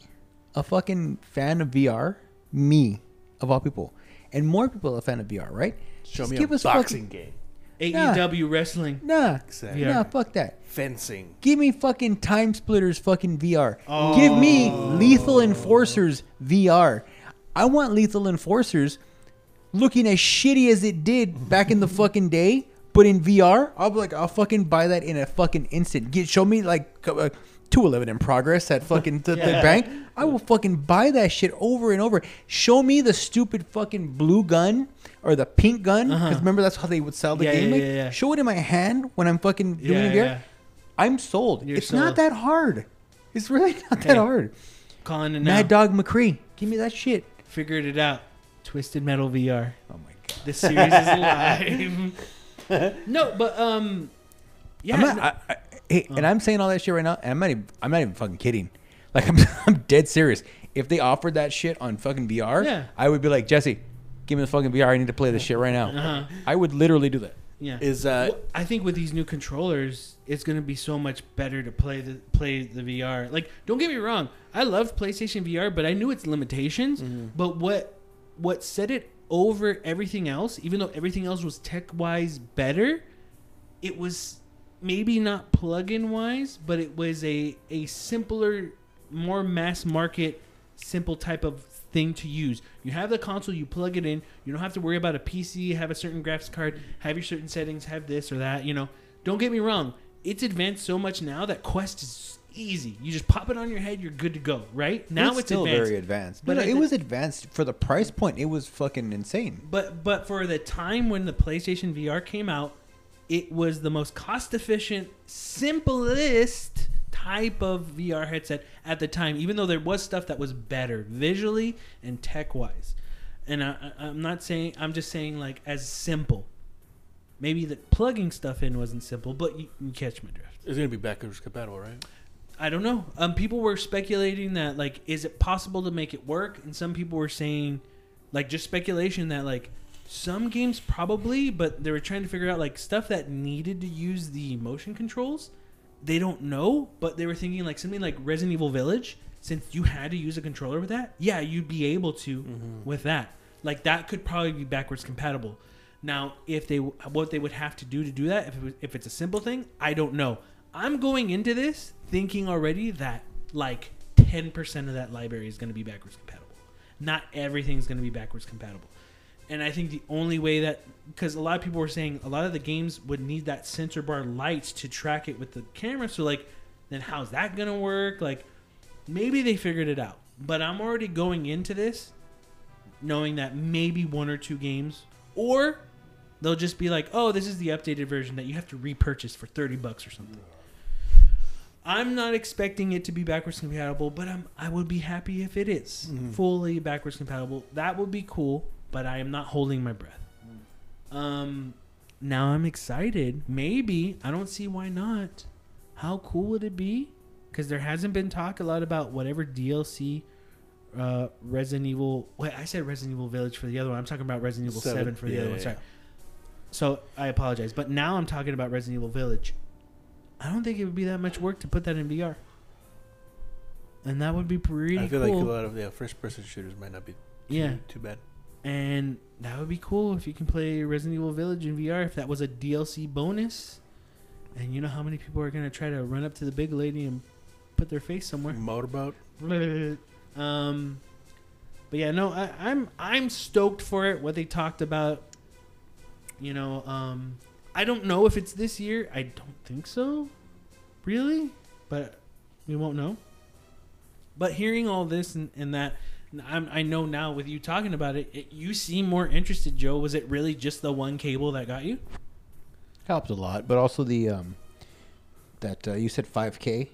a fucking fan of VR? Me, of all people, and more people a fan of VR, right? Show Just me give a us boxing fucking- game. AEW wrestling. Nah, Exactly. nah, fuck that. Fencing. Give me fucking Time Splitters fucking VR. Give me Lethal Enforcers VR. I want Lethal Enforcers looking as shitty as it did back in the fucking day, but in VR, I'll be like, I'll fucking buy that in a fucking instant. Get show me like uh, 211 in progress at fucking the, the bank. I will fucking buy that shit over and over. Show me the stupid fucking blue gun or the pink gun. Because Uh-huh. remember that's how they would sell the Yeah, game. yeah, like, yeah, yeah. Show it in my hand when I'm fucking doing Yeah, it. yeah. I'm sold. You're it's sold. not that hard. It's really not Hey, that hard. Calling it now. Mad Dog McCree, give me that shit. Figured it out. Twisted Metal VR. Oh my god. This series is live. no, but um, yeah. I'm not, no- I, I, hey, and I'm saying all that shit right now, and I'm not even, I'm not even fucking kidding. Like I'm, I'm dead serious. If they offered that shit on fucking VR, Yeah. I would be like, Jesse, give me the fucking VR. I need to play this shit right now. uh-huh. I would literally do that. Yeah. Is uh Well, I think with these new controllers, it's gonna be so much better to play the play the VR. Like, don't get me wrong, I love PlayStation VR, but I knew its limitations. But what what set it over everything else, even though everything else was tech wise better, it was maybe not plug in wise, but it was a a simpler, more mass market simple type of thing to use. You have the console, you plug it in. You don't have to worry about a PC, have a certain graphics card, have your certain settings, have this or that. You know, don't get me wrong. It's advanced so much now that Quest is easy. You just pop it on your head, you're good to go. Right now, it's, still advanced. very advanced. But But at it the- was advanced for the price point. It was fucking insane. But but for the time when the PlayStation VR came out, it was the most cost efficient, simplest type of VR headset at the time. Even though there was stuff that was better visually and tech wise, and I, I- I'm not saying I'm just saying like as simple. Maybe the plugging stuff in wasn't simple, but you, you catch my drift. It's gonna be backwards compatible, right? I don't know. Um, people were speculating that like, is it possible to make it work? And some people were saying, like, just speculation that like some games probably, but they were trying to figure out like stuff that needed to use the motion controls. They don't know, but they were thinking like something like Resident Evil Village. Since you had to use a controller with that, yeah, you'd be able to with that. Like that could probably be backwards compatible. Now, if they what they would have to do to do that, if it was, if it's a simple thing, I don't know. I'm going into this thinking already that like 10% of that library is going to be backwards compatible. Not everything's going to be backwards compatible. And I think the only way that because a lot of people were saying a lot of the games would need that sensor bar lights to track it with the camera. So like, then how's that going to work? Like, maybe they figured it out. But I'm already going into this knowing that maybe one or two games or they'll just be like, "Oh, this is the updated version that you have to repurchase for 30 bucks or something." I'm not expecting it to be backwards compatible, but I'm I would be happy if it is fully backwards compatible. That would be cool, but I am not holding my breath. Um now I'm excited. Maybe I don't see why not. How cool would it be? Cuz there hasn't been talk a lot about whatever DLC uh Resident Evil wait, I said Resident Evil Village for the other one. I'm talking about Resident Evil 7, Seven. for the Yeah, other one. yeah, Sorry. So I apologize, but now I'm talking about Resident Evil Village. I don't think it would be that much work to put that in VR, and that would be pretty I feel cool. like a lot of the first-person shooters might not be too, yeah, too bad. and that would be cool if you can play Resident Evil Village in VR. If that was a DLC bonus, and you know how many people are gonna try to run up to the big lady and put their face somewhere. Motorboat. um, but yeah, no, I, I'm I'm stoked for it. What they talked about, you know, um, I don't know if it's this year. I don't think so, really, but we won't know. But hearing all this and, and that, I'm, I know now with you talking about it, it, you seem more interested, Joe. Was it really just the one cable that got you? Helped a lot, but also the um that uh, you said 5K.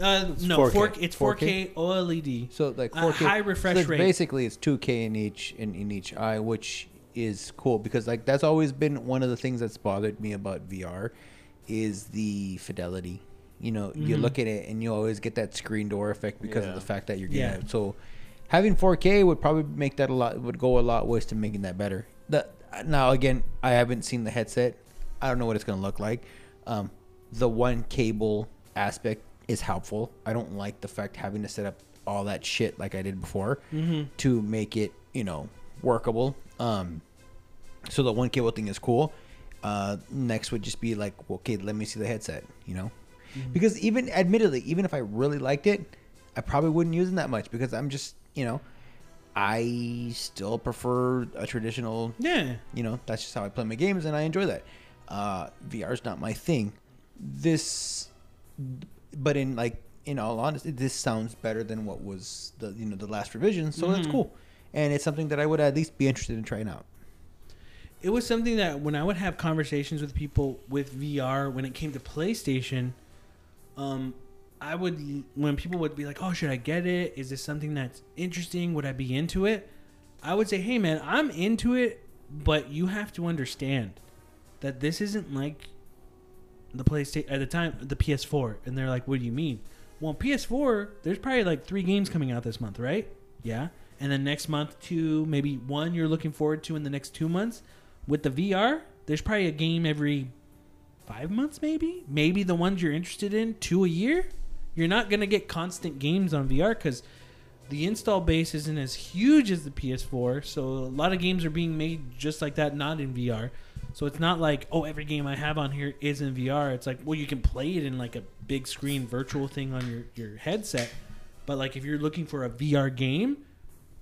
Uh, It's no, 4K. 4 it's 4K, 4K? OLED. So like Uh, 4K high refresh so rate. Basically, it's 2K in each in, in each eye, which is cool because like that's always been one of the things that's bothered me about VR is the fidelity. You know, you Mhm. look at it and you always get that screen door effect because Yeah. of the fact that you're getting Yeah. it. So having 4K would probably make that a lot would go a lot ways to making that better. The now again, I haven't seen the headset. I don't know what it's gonna look like. Um, the one cable aspect is helpful. I don't like the fact having to set up all that shit like I did before Mm-hmm. to make it you know workable. Um, so the one cable thing is cool. Uh, next would just be like, okay, let me see the headset. You know, because even admittedly, even if I really liked it, I probably wouldn't use it that much because I'm just you know, I still prefer a traditional Yeah. you know that's just how i play my games and i enjoy that uh vr's not my thing this but in like in all honesty this sounds better than what was the you know the last revision so that's Mhm. cool and it's something that i would at least be interested in trying out it was something that when I would have conversations with people with VR when it came to PlayStation, um, I would when people would be like, "Oh, should I get it? Is this something that's interesting? Would I be into it?" I would say, "Hey, man, I'm into it, but you have to understand that this isn't like the PlayStation at the time, the PS4." And they're like, "What do you mean?" Well, PS4, there's probably like three games coming out this month, right? Yeah, and then next month, two, maybe one you're looking forward to in the next two months. With the VR, there's probably a game every five months, maybe. Maybe the ones you're interested in, two a year. You're not gonna get constant games on VR because the install base isn't as huge as the PS4. So a lot of games are being made just like that, not in VR. So it's not like oh every game I have on here is in VR. It's like well you can play it in like a big screen virtual thing on your your headset, But like if you're looking for a VR game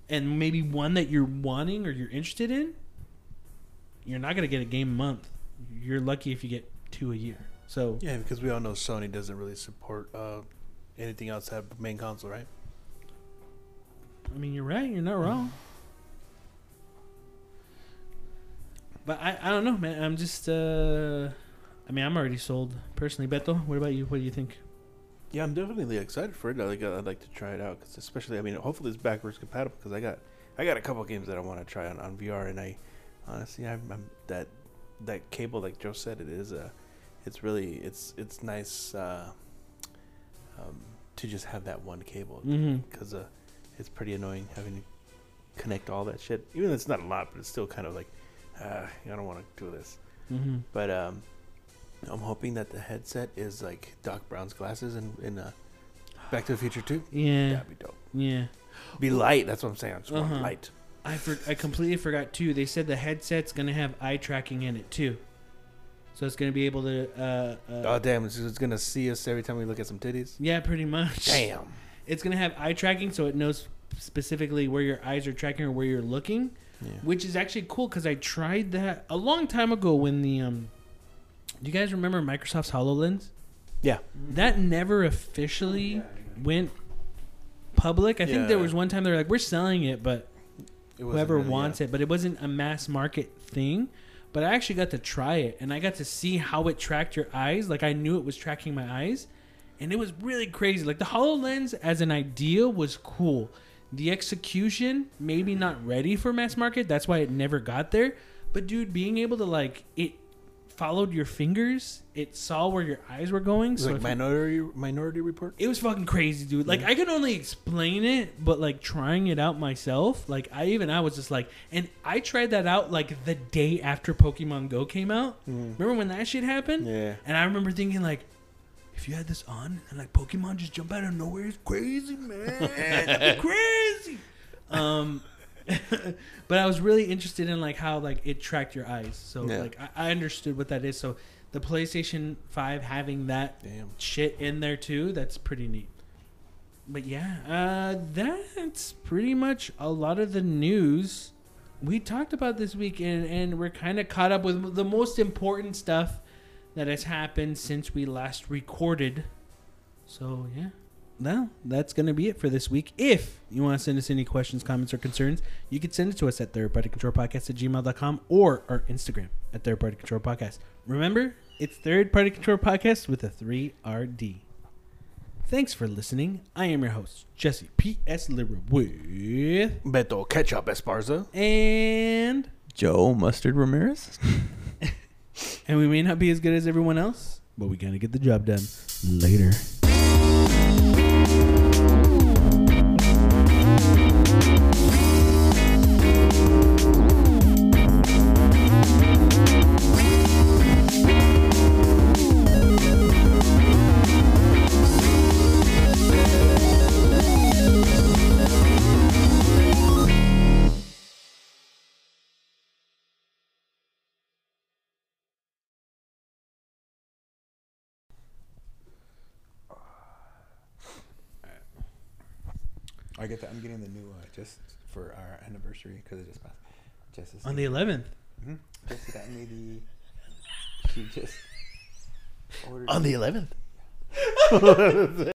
and maybe one that you're wanting or you're interested in, you're not gonna get a game a month. You're lucky if you get two a year. So Yeah, because we all know Sony doesn't really support uh, anything outside of the main console, right? I mean, you're right. You're not wrong. But I, I don't know, man. I'm just, uh, I mean, I'm already sold personally. Beto, what about you? What do you think? Yeah, I'm definitely excited for it. I like, I'd like to try it out, cause especially, I mean, hopefully it's backwards compatible. Because I got, I got a couple games that I want to try on, on VR, and I, honestly, I'm, I'm that, that cable, like Joe said, it is a, it's really, it's, it's nice, uh, um, to just have that one cable, Mm-hmm. because uh, it's pretty annoying having to connect all that shit. Even though it's not a lot, but it's still kind of like, uh, I don't want to do this. Mm-hmm. But um, I'm hoping that the headset is like Doc Brown's glasses in in uh, Back to the Future too. Yeah. That'd be dope. Yeah. Be light. That's what I'm saying. I just want Uh-huh. light. I for, I completely forgot too. They said the headset's gonna have eye tracking in it too, so it's gonna be able to. Uh, uh, Oh damn! It's, it's gonna see us every time we look at some titties. yeah, pretty much. Damn. It's gonna have eye tracking, so it knows specifically where your eyes are tracking or where you're looking, Yeah. which is actually cool because I tried that a long time ago when the um. Do you guys remember Microsoft's Hololens? Yeah. That never officially went public. I think there was one time they were like, "We're selling it," but whoever really, wants yeah. it, but it wasn't a mass market thing. But I actually got to try it and I got to see how it tracked your eyes. Like I knew it was tracking my eyes, and it was really crazy. Like the Hololens as an idea was cool. The execution maybe not ready for mass market. That's why it never got there. But dude, being able to like it followed your fingers, it saw where your eyes were going. So like Minority Minority Report. it was fucking crazy, dude. Like I can only explain it, but like trying it out myself, like I even I was just like, and I tried that out like the day after Pokemon Go came out. Remember when that shit happened? Yeah. And I remember thinking like, if you had this on and like Pokemon just jump out of nowhere, it's crazy, man. That'd be crazy. Um, but I was really interested in like how like it tracked your eyes. So Yeah. like I, I understood what that is. So the PlayStation Five having that Damn. shit in there too. That's pretty neat. But yeah, uh, that's pretty much a lot of the news we talked about this week, and, and we're kind of caught up with the most important stuff that has happened since we last recorded. So yeah, well, that's gonna be it for this week. If you want to send us any questions, comments, or concerns, you can send it to us at thirdpartycontrolpodcast at gmail.com or our Instagram at Third Party Control Podcast. Remember, it's Third Party Control Podcast with a 3RD. Thanks for listening. I am your host, Jesse P.S. Lira with Beto Ketchup Esparza. and Joe Mustard Ramirez. and we may not be as good as everyone else, but we gotta get the job done. Later. Getting the new uh, just for our anniversary because it just passed. Jess is On the 11th. Mm-hmm. Jess got me the. She just ordered On the 11th.